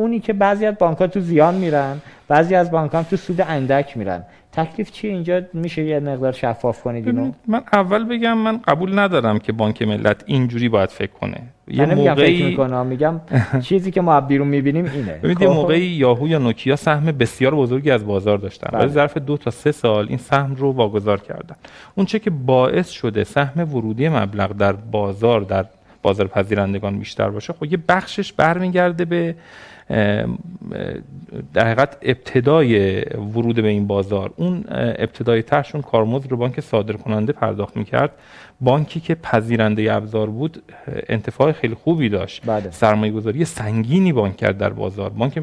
اونی که بعضی از بانک ها تو زیان میرن بعضی از بانک ها تو سود اندک میرن. تکلیف چی اینجا میشه یه مقدار شفاف کنید اینو. من اول بگم من قبول ندارم که بانک ملت اینجوری باید فکر کنه. یه موقعی فکر می‌کنم. میگم چیزی که ما بیرون می‌بینیم اینه. ببینید یه خب. موقعی یاهو یا نوکیا سهم بسیار بزرگی از بازار داشتن. ولی بله. ظرف دو تا سه سال این سهم رو واگذار کردن. اون چه که باعث شده سهم ورودی مبلغ در بازار در بازار پذیرندگان بیشتر باشه خب یه بخشش برمیگرده به در حقیقت ابتدای ورود به این بازار اون ابتدای ترشون کارمزد رو بانک صادر کننده پرداخت می‌کرد. بانکی که پذیرنده ابزار بود انتفاع خیلی خوبی داشت. بله. سرمایه گذاری سنگینی بانک کرد در بازار. بانک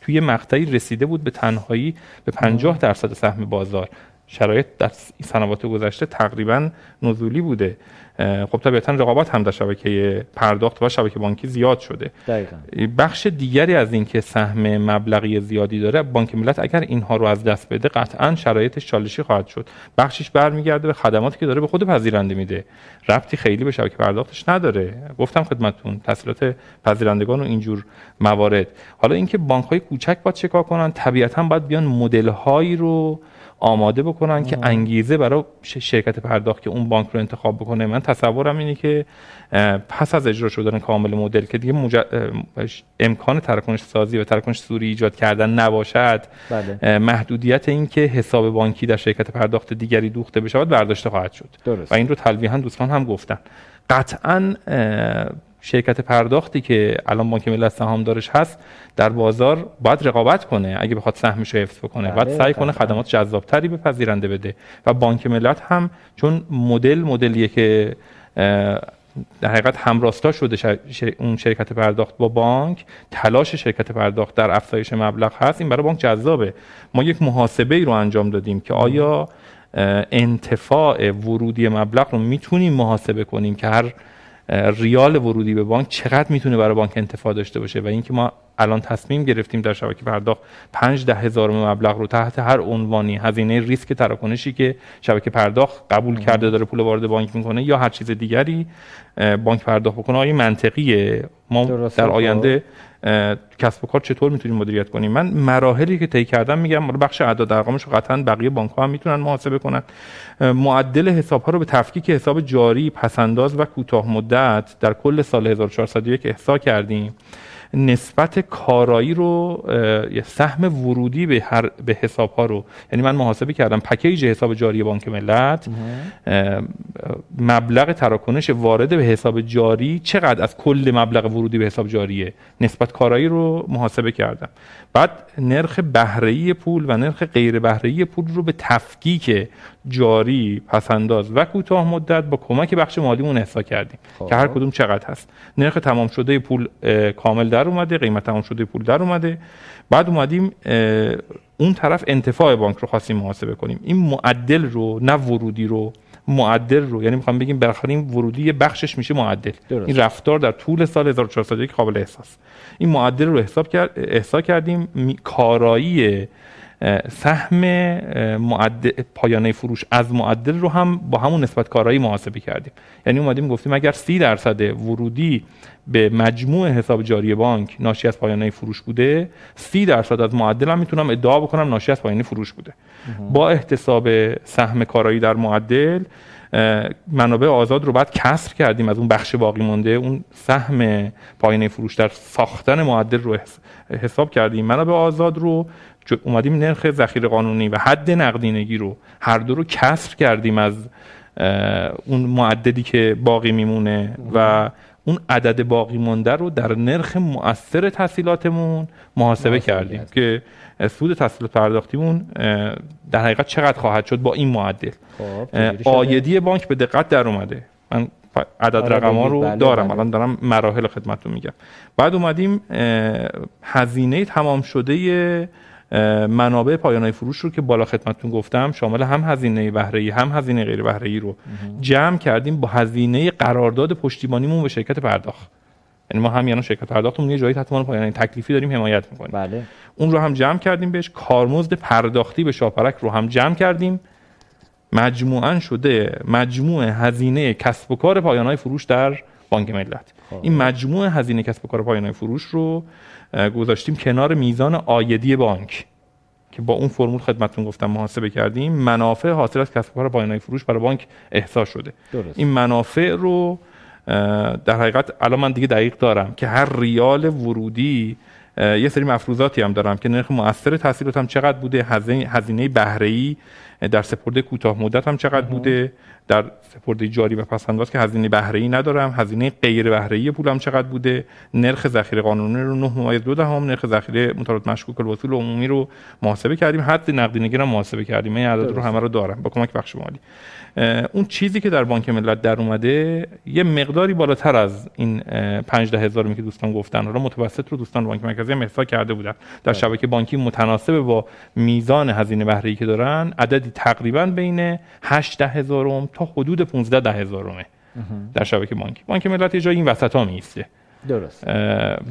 توی مقطعی رسیده بود به تنهایی به 50 درصد سهم بازار. شرایط در سنوات گذشته تقریبا نزولی بوده. خب طبیعتا رقابت هم در شبکه پرداخت و شبکه بانکی زیاد شده. دقیقا. بخش دیگری از اینکه سهم مبلغی زیادی داره بانک ملت اگر اینها رو از دست بده قطعا شرایطش چالشی خواهد شد. بخشش برمیگرده به خدماتی که داره به خود پذیرنده میده. ربطی خیلی به شبکه پرداختش نداره. گفتم خدمتتون تسهیلات پذیرندگان و اینجور موارد. حالا اینکه بانک های کوچک باید چکار کنن؟ طبیعتا باید بیان مدل هایی رو آماده بکنن که انگیزه برای شرکت پرداخت که اون بانک رو انتخاب بکنه. من تصورم اینه که پس از اجرا شدن کامل مدل که دیگه امکان تراکنش سازی و تراکنش سوری ایجاد کردن نباشد. بله. محدودیت این که حساب بانکی در شرکت پرداخت دیگری دوخته بشه برداشته خواهد شد. درست. و این رو تلویحا دوستان هم گفتن. قطعا شرکت پرداختی که الان بانک ملی سهامدارش هست در بازار باید رقابت کنه. اگه بخواد سهمش رو حفظ کنه باید بله، سعی کنه خدمات جذابتری به پذیرنده بده. و بانک ملت هم چون مدل مدلیه که در حقیقت همراستا شده اون شرکت پرداخت با بانک تلاش شرکت پرداخت در افزایش مبلغ هست. این برای بانک جذابه. ما یک محاسبه ای رو انجام دادیم که آیا انتفاع ورودی مبلغ رو می‌تونیم محاسبه کنیم که هر ریال ورودی به بانک چقدر می‌تونه برای بانک انتفاع داشته باشه؟ و اینکه ما الان تصمیم گرفتیم در شبکه پرداخت 5 ده هزار مبلغ رو تحت هر عنوانی هزینه ریسک تراکنشی که شبکه پرداخت قبول کرده داره پول وارد بانک می‌کنه یا هر چیز دیگری بانک پرداخت بکنه آیا منطقیه؟ ما در آینده کسب و کار چطور می‌تونیم مدیریت کنیم؟ من مراحلی که طی کردم میگم بخش اعداد ارقامش رو قطعا بقیه بانک ها هم می‌تونن محاسبه کنن. معدل حساب ها رو به تفکیک حساب جاری پسنداز و کوتاه مدت در کل سال 1401 احصا کردیم. نسبت کارایی رو سهم ورودی به هر به حساب ها رو. یعنی من محاسبه کردم پکیج حساب جاری بانک ملت مبلغ تراکنش وارد به حساب جاری چقدر؟ از کل مبلغ ورودی به حساب جاریه. نسبت کارایی رو محاسبه کردم. بعد نرخ بهره‌ای پول و نرخ غیر بهره‌ای پول رو به تفکیک جاری پسنداز و کوتاه مدت با کمک بخش مالیمون احسا کردیم خب. که هر کدوم چقدر هست. نرخ تمام شده پول کامل در اومده قیمت تمام شده پول در اومده. بعد اومدیم اون طرف انتفاع بانک رو خواستیم محاسبه کنیم. این معدل رو نه ورودی رو معدل رو یعنی می‌خوام بگیم بالاخره این ورودی بخشش میشه معدل. درست. این رفتار در طول سال 1401 قابل احساس. این معدل رو حساب کرد احسا کردیم کارایی سهم پایانه فروش از معدل رو هم با همون نسبت کارایی محاسبه کردیم. یعنی اومدیم گفتیم اگر 30 درصد ورودی به مجموع حساب جاری بانک ناشی از پایانه فروش بوده 30 درصد از معدل هم می‌تونم ادعا بکنم ناشی از پایانه فروش بوده. با احتساب سهم کارایی در معدل منابع آزاد رو بعد کسر کردیم. از اون بخش باقی مونده اون سهم پایانه فروش در ساختن معدل رو حساب کردیم. منابع آزاد رو اومدیم نرخ ذخیره قانونی و حد نقدینگی رو هر دو رو کسر کردیم از اون معدلی که باقی میمونه و اون عدد باقی مونده رو در نرخ مؤثر تحصیلاتمون محاسبه کردیم که سود تحصیلات پرداختیمون در حقیقت چقدر خواهد شد با این معدل. خب، آیدی بانک به دقت در اومده. من عدد آره، رقم ها رو بله دارم بله. الان دارم مراحل خدمتتون میگم. بعد اومدیم هزینه تمام شده منابع پایانه فروش رو که بالا خدمتتون گفتم شامل هم هزینه بهره هم هزینه غیر بهره رو جمع کردیم با هزینه قرارداد پشتیبانیمون به شرکت پرداخت. یعنی ما هم یعنی شرکت پرداختمون یه جایی تحت پایانه تکلیفی داریم حمایت می‌کنیم. بله. اون رو هم جمع کردیم بهش کارمزد پرداختی به شاپرک رو هم جمع کردیم. مجموعا شده مجموع هزینه کسب و کار پایانه فروش در بانک ملت. خب. این مجموع هزینه کسب و کار پایانه فروش رو گذاشتیم کنار میزان آیدی بانک که با اون فرمول خدمتتون گفتم محاسبه کردیم منافع حاصل از کسب کار پایانه فروش برای بانک احساس شده درست. این منافع رو در حقیقت الان من دیگه دقیق دارم که هر ریال ورودی یه سری مفروضاتی هم دارم که نرخ مؤثر تحصیلات هم چقدر بوده هزینه بهره ای در سپرده کوتاه مدت هم چقدر بوده در سپرده جاری و پسنداز که هزینه بهره ای ندارم هزینه غیر بهره ای پولم چقدر بوده نرخ ذخیره قانونی رو 9 ممیز دو دهم نرخ ذخیره متعارض مشکوک الوصول عمومی رو محاسبه کردیم. حد نقدینگی رو محاسبه کردیم. این عدد رو همه رو دارم. با کمک بخش مالی. اون چیزی که در بانک ملت در اومده یه مقداری بالاتر از این 15 هزار که دوستان گفتن رو متوسط رو دوستان بانک مرکزی هم احسا کرده بودن. در بله. شبکه بانکی متناسب با میزان هزینه بهره که دارن عددی تقریبا بین 8 هزارم تا حدود 15 ده هزارمه در شبکه بانکی. بانک ملت یه جایی این وسط ها میسته درست. و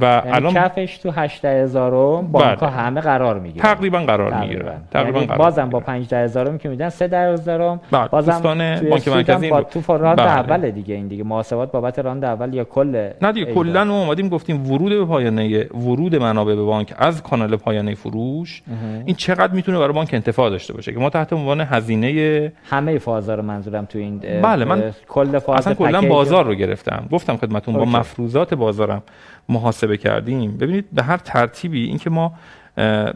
یعنی الان کفش تو 18000 بانک بله. همه قرار می‌گیرن. تقریبا قرار می‌گیرن. تقریبا یعنی بازم با 15000 که میدن 3000 بله. بازم بانک مرکزی با تو راند بله. اول دیگه این دیگه. محاسبات بابت راند اول یا کل نه دیگه کلا ما اومدیم گفتیم ورود به پایانه ورود منابع به بانک از کانال پایانه فروش. این چقدر می‌تونه برای بانک انتفاع داشته باشه که ما تحت عنوان هزینه همه فازا رو منظورم تو این بله من کل فاز اصلا کلا بازار رو گرفتم. گفتم خدمتتون با مفروضات بازار بازارم محاسبه کردیم. ببینید به هر ترتیبی اینکه ما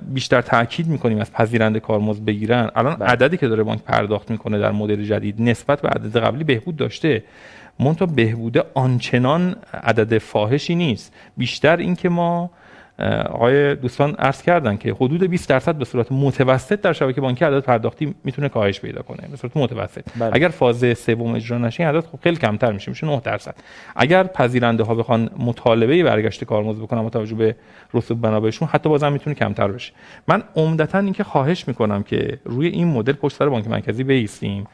بیشتر تاکید می‌کنیم از پذیرنده کارمزد بگیرن الان بله. عددی که داره بانک پرداخت می‌کنه در مدل جدید نسبت به عدد قبلی بهبود داشته. منتها بهبوده آنچنان عدد فاحشی نیست. بیشتر اینکه ما آقای دوستان عرض کردن که حدود 20 درصد به صورت متوسط در شبکه بانکی عدد پرداختی می‌تونه کاهش پیدا کنه به صورت متوسط. بله. اگر فاز سوم اجرا نشه عدد خب خیلی کمتر میشه میشه 9 درصد. اگر پذیرنده ها بخوان مطالبه برگشت کارمزد بکنن با توجه به رسوب بنابهشون حتی بازم می‌تونه کمتر بشه. من عمدتا اینکه خواهش می‌کنم که روی این مدل پشت سر بانک مرکزی بیستیم.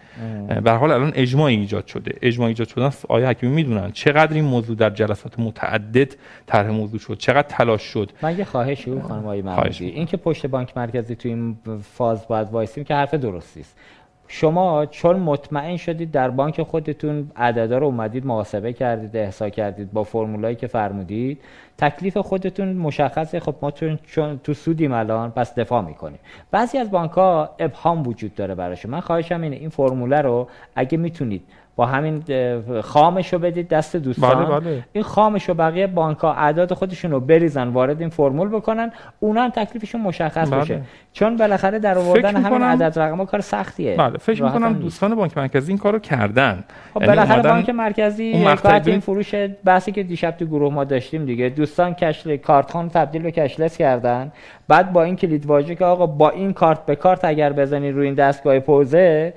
به حال الان اجماع ایجاد شده. اجماع ایجاد شدن آیا حکیمی می‌دونن چقدر این موضوع در جلسات متعدد طرح موضوع شد چقدر تلاش شد. من یه خواهشی رو خانم آقای محمودی. این که پشت بانک مرکزی تو این فاز باید وایسیم که حرف درستی است. شما چون مطمئن شدید در بانک خودتون عددا رو اومدید محاسبه کردید احسا کردید با فرمولایی که فرمودید تکلیف خودتون مشخصه. خب ما چون تو سودیم الان پس دفاع می‌کنیم. بعضی از بانک ها ابهام وجود داره براشون من خواهشم اینه این فرموله رو اگه می‌تونید با همین خامش رو بدید دست دوستان. بله بله. این خامش رو بقیه بانک ها اعداد خودشون رو بریزن وارد این فرمول بکنن اونا هم تکلیفشون مشخص بله. بشه. چون بالاخره در آوردن همین عدد رقم کار سختیه. بله فکر می‌کنم دوستان بانک مرکزی این کارو کردن. خب یعنی بالاخره بانک مرکزی بعد این فروش بحثی که دیشب تو گروه ما داشتیم دیگه. دوستان کشل کارت تبدیل به کشلس کردن. بعد با این کلید واژه که آقا با این کارت به کارت اگر بزنی روی این دستگاه پوزه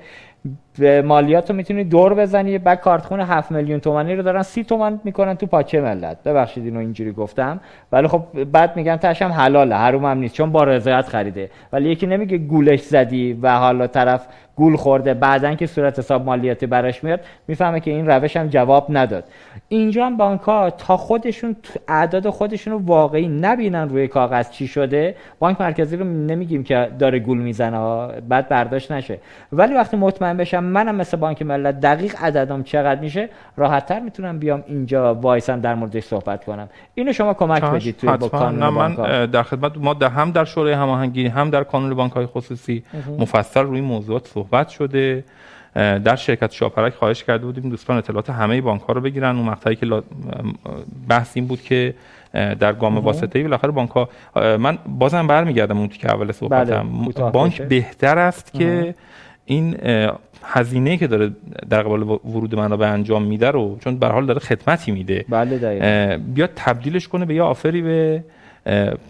به مالیات رو می‌تونی دور بزنی بعد کارتخون 7 میلیون تومانی رو دارن 30 تومن می‌کنن تو پاچه ملت. ببخشید اینو اینجوری گفتم. ولی خب بعد میگن تاشم حلاله حروم هم نیست چون با رضایت خریده. ولی یکی نمیگه گولش زدی و حالا طرف گول خورده. بعدا که صورت حساب مالیاتی براش میاد می‌فهمه که این روش هم جواب نداد. اینجا هم بانک ها تا خودشون اعداد خودشون رو واقعی نبینن روی کاغذ چی شده. بانک مرکزی رو نمیگیم که داره گول می‌زنه بعد برداشت نشه. ولی وقتی مطمئن بشم منم مثل بانک ملت دقیق عددم چقدر میشه راحت تر می‌تونم بیام اینجا وایسم در موردش صحبت کنم. اینو شما کمک بدید توی با کانون من در خدمت ما در هم در شورای هماهنگی هم در کانون بانک های خصوصی مفصل روی موضوعات صحبت شده در شرکت شاپرک خواهش کرده بودیم دوستان اطلاعات همه بانک ها رو بگیرن. اون مقطعی که بحث این بود که در گام واسطه ای بالاخره بانک ها من بازم برمیگردم اون که اول صحبتم بله. بانک بهتر است که این هزینه که داره در قبال ورود من به انجام میده رو چون به حال داره خدمتی میده. بله بیاد تبدیلش کنه به یه آفری به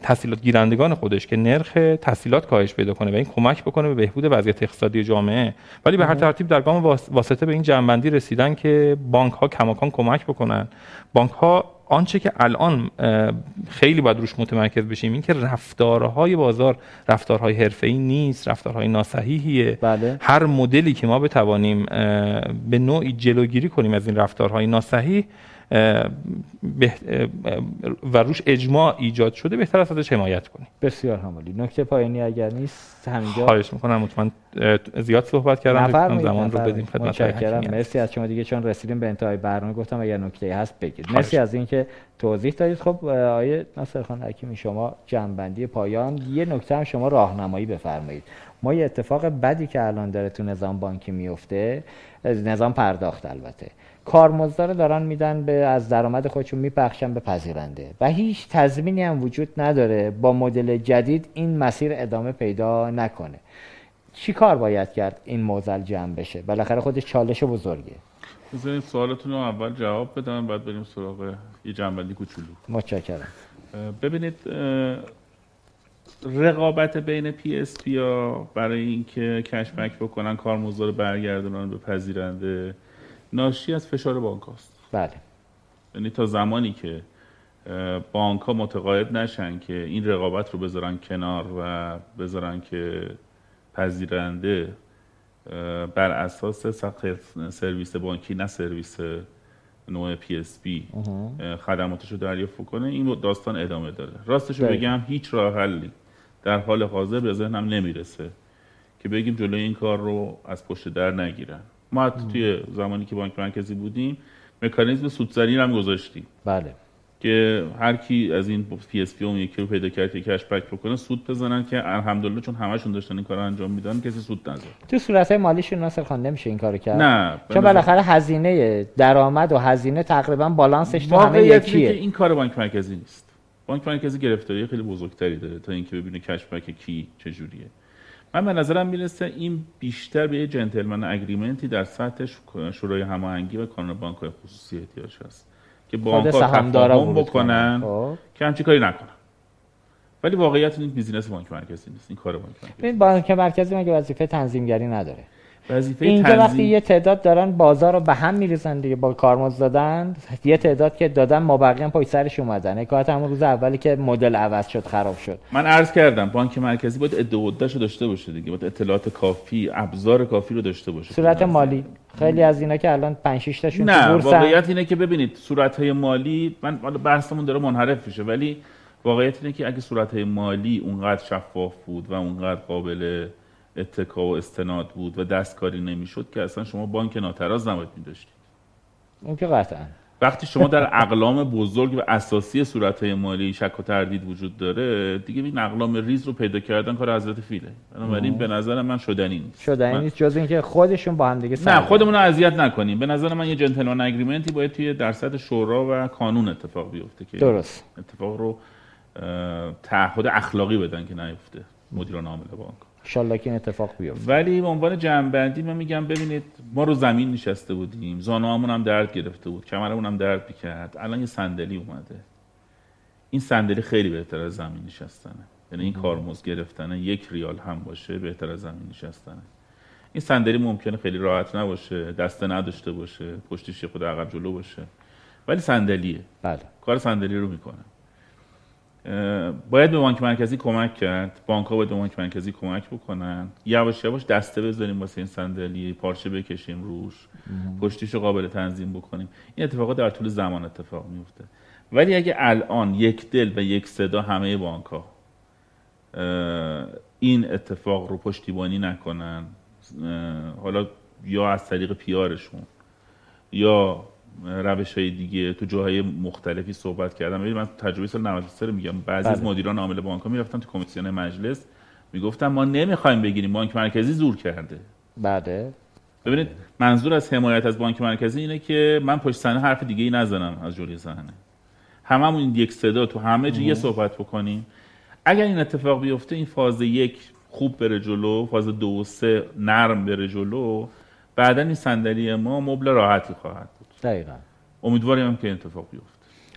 تحصیلات گیرندگان خودش که نرخ تحصیلات کاهش پیدا کنه و این کمک بکنه به بهبود وضعیت اقتصادی جامعه. ولی به هر ترتیب در گام واسطه به این جنبندی رسیدن که بانک ها کماکان کمک بکنن. بانک ها آنچه که الان خیلی باید روش متمرکز بشیم این که رفتارهای بازار رفتارهای حرفه‌ای نیست رفتارهای ناصحیحیه بله. هر مدلی که ما بتوانیم به نوعی جلوگیری کنیم از این رفتارهای ناصحیح و روش اجماع ایجاد شده بهتر است ازش حمایت کنیم بسیار همالی نکته پایانی اگر نیست همینجا خواهش می‌کنم مطمئن زیاد صحبت کردم زمان رو بدیم خدمت مرسی از شما دیگه چون رسیدیم به انتهای برنامه. گفتم اگر نکته هست بگید. مرسی از اینکه توضیح دادید. خب آیه ناصر خان حکیمی شما جنبندی پایان. یه نکته هم شما راهنمایی بفرمایید. ما یه اتفاق بدی که الان داره تو نظام بانکی میفته نظام پرداخت البته. کارمزدا رو دارن میدن به از درآمد خودشون میپخشن به پذیرنده. و هیچ تضمینی هم وجود نداره با مدل جدید این مسیر ادامه پیدا نکنه. چی کار باید کرد این معضل جمع بشه؟ بالاخره خودش چالش بزرگه. بذارید سوالتون رو اول جواب بدم بعد بریم سراغ یه جمعبندی کوچولو. متشکرم. ببینید رقابت بین PSP ها برای اینکه cashback بکنن کارمزد رو برگردونن به پذیرنده ناشی از فشار بانک هاست. بله. یعنی تا زمانی که بانک ها متقاعد نشن که این رقابت رو بذارن کنار و بذارن که پذیرنده بر اساس سرویس بانکی نه سرویس نوع PSP خدماتش رو دریافت کنه این داستان ادامه داره. راستش رو بگم هیچ راه حلی در حال حاضر به ذهنم نمی‌رسه که بگیم جلوی این کار رو از پشت در نگیرن. ما توی زمانی که بانک مرکزی بودیم مکانیزم سوت‌زنی هم گذاشتیم. بله. که هر کی از این PSP اون یکی رو پیدا کرد که cashback بکنه سود بزنن که الحمدلله چون همشون داشتن این کار انجام میدن کسی سود نزد. تو صورت مالیشون ناصر خان نمیشه این کارو کرد؟ نه چون بالاخره هزینه درآمد و هزینه تقریبا بالانسش تو همه یکیه. که این کار بانک مرکزی نیست. بانک مرکزی گرفتاری خیلی بزرگتری داره تا اینکه ببینه cashback کی چجوریه. من به نظرم می‌رسه این بیشتر به یه gentleman agreement ی در سطح شورای هماهنگی و کانون بانک های خصوصی احتیاج هست که بانک ها تفاهم بکنن خب. که همچی کاری نکنن. ولی واقعیت این business بانک مرکزی نیست این کار بانک مرکزی بانک مرکزی مگه وظیفه تنظیمگری نداره؟ اینجا تنظیم... وقتی یه تعداد دارن بازار رو به هم میریزن دیگه با کارمزد دادن یه تعداد که دادن ما بقیه پای سرش اومدن. حکایت همون روز اولی که مدل عوض شد خراب شد. من عرض کردم بانک مرکزی باید ادواتش داشته باشه دیگه. باید اطلاعات کافی ابزار کافی رو داشته باشه. صورت مالی. خیلی از اینا که الان 5 6 تاشون نه واقعیت اینه که ببینید صورت های مالی من حالا بحثمون داره منحرف میشه ولی واقعیت اینه که اگه صورت های مالی اونقدر شفاف بود و اونقدر قابل اتکا و استناد بود و دستکاری نمی‌شد که اصلا شما بانک ناتراز نباید میداشتید. اون که قطعا. وقتی شما در اقلام بزرگ و اساسی صورت های مالی شک و تردید وجود داره دیگه این اقلام ریز رو پیدا کردن کار حضرت فیله. بنابراین به نظر من شدنی نیست. شدنی نیست. جز اینکه خودشون با هم دیگه نه خودمون رو اذیت نکنیم. به نظر من یه جنتلمن اگریمنتی باید توی درصد شورا و کانون اتفاق بیفته که درست. اتفاق رو تعهد اخلاقی بدن که نیفته مدیران عامل بانک. انشالله که این اتفاق بیفته. ولی به عنوان جنبندی من میگم ببینید ما رو زمین نشسته بودیم زانوامون هم درد گرفته بود کمرمون هم درد می‌کرد. الان یه صندلی اومده. این صندلی خیلی بهتر از زمین نشستنه. یعنی این کارمز گرفتنه یک ریال هم باشه بهتر از زمین نشستنه. این صندلی ممکنه خیلی راحت نباشه دسته نداشته باشه پشتش خود عقب جلو باشه. ولی صندلیه. بله. کار صندلی رو می‌کنه. باید به بانک مرکزی کمک کرد بانک ها باید به بانک مرکزی کمک بکنن. یواش یواش دسته بذاریم واسه این صندلی پارچه بکشیم روش پشتیش رو قابل تنظیم بکنیم. این اتفاقات در طول زمان اتفاق میفته ولی اگه الان یک دل و یک صدا همه بانک ها این اتفاق رو پشتیبانی نکنن حالا یا از طریق پیارشون یا روش های دیگه تو جاهای مختلفی صحبت کردم. من تجربه سال 93 رو میگم. بعضی از بله. مدیران عامل بانک ها می‌رفتن تو کمیسیون مجلس می‌گفتن ما نمی‌خوایم بگیریم بانک مرکزی زور کرده. بعده ببینید منظور از حمایت از بانک مرکزی اینه که من پشت صحنه حرف دیگه ای نزنم از جوری صحنه. هممون این یک صدا تو همه جا یه صحبت بکنیم. اگر این اتفاق بیفته این فاز یک خوب بره جلو فاز دو و سه نرم بره جلو بعدا این صندلی ما مبل راحتی خواهد دقیقا. امیدواریم هم که این اتفاق بیفته.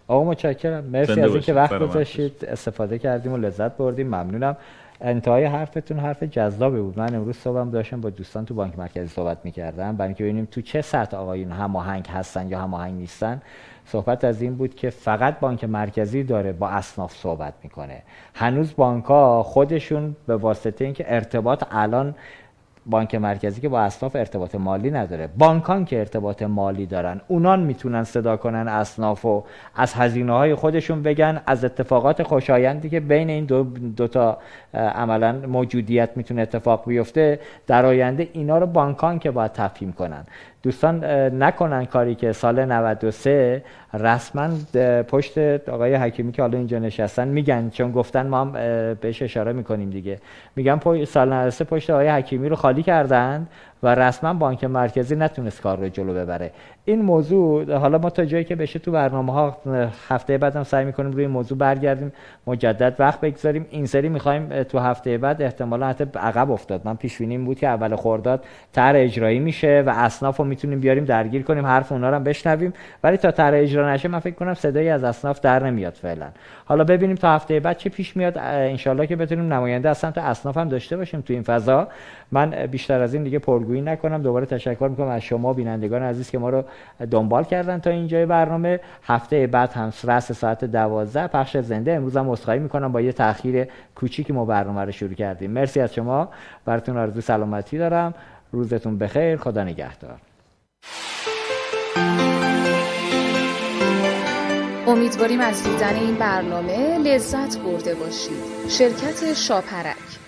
آقا متشکرم. مرسی از اینکه وقت گذاشتید. استفاده کردیم و لذت بردیم. ممنونم. انتهای حرفتون حرف جذابی بود. من امروز صبحم داشتم با دوستان تو بانک مرکزی صحبت می‌کردم. برای اینکه ببینیم تو چه سطح آقایون هماهنگ هستن یا هماهنگ نیستن. صحبت از این بود که فقط بانک مرکزی داره با اصناف صحبت می‌کنه. هنوز بانک ها خودشون به واسطه اینکه ارتباط الان بانک مرکزی که با اصناف ارتباط مالی نداره. بانکان که ارتباط مالی دارن اونان می‌تونن صدا کنن اصناف و از هزینه های خودشون بگن از اتفاقات خوشایندی که بین این دو, دو تا عملا موجودیت می‌تونه اتفاق بیفته در آینده اینا رو بانکان که باید تفهیم کنن. دوستان نکنن کاری که سال 93 رسما پشت آقای حکیمی که حالا اینجا نشستن میگن چون گفتن ما هم بهش اشاره می‌کنیم دیگه. میگن سال 93 پشت آقای حکیمی رو خالی کردن. و رسما بانک مرکزی نتونست کار رو جلو ببره. این موضوع حالا ما تا جایی که بشه تو برنامه ها هفته بعد هم سعی می‌کنیم روی موضوع برگردیم مجدد وقت بگذاریم. این سری می‌خوایم تو هفته بعد احتمالا حتی عقب افتاد. من پیش بینیم بود که اول خرداد طرح اجرایی میشه و اصناف رو می‌تونیم بیاریم درگیر کنیم حرف اونا رو هم بشنویم. ولی تا طرح اجرا نشه من فکر کنم صدایی از اصناف در نمیاد فعلا. حالا ببینیم تا هفته بعد چه پیش میاد. انشالله که بتونیم نماینده از سمت اصناف هم داشته باشیم تو این فضا. من بیشتر از این دیگه پرگویی نکنم. دوباره تشکر می‌کنم از شما بینندگان عزیز که ما رو دنبال کردن تا اینجای برنامه. هفته بعد هم رأس ساعت دوازده. پخش زنده. امروز هم عذرخواهی می‌کنم با یه تاخیر کوچیکی ما برنامه رو شروع کردیم. مرسی از شما. براتون آرزو سلامتی دارم. روزتون بخیر. خدا نگهدار. امیدواریم از دیدن این برنامه لذت برده باشید. شرکت شاپرک.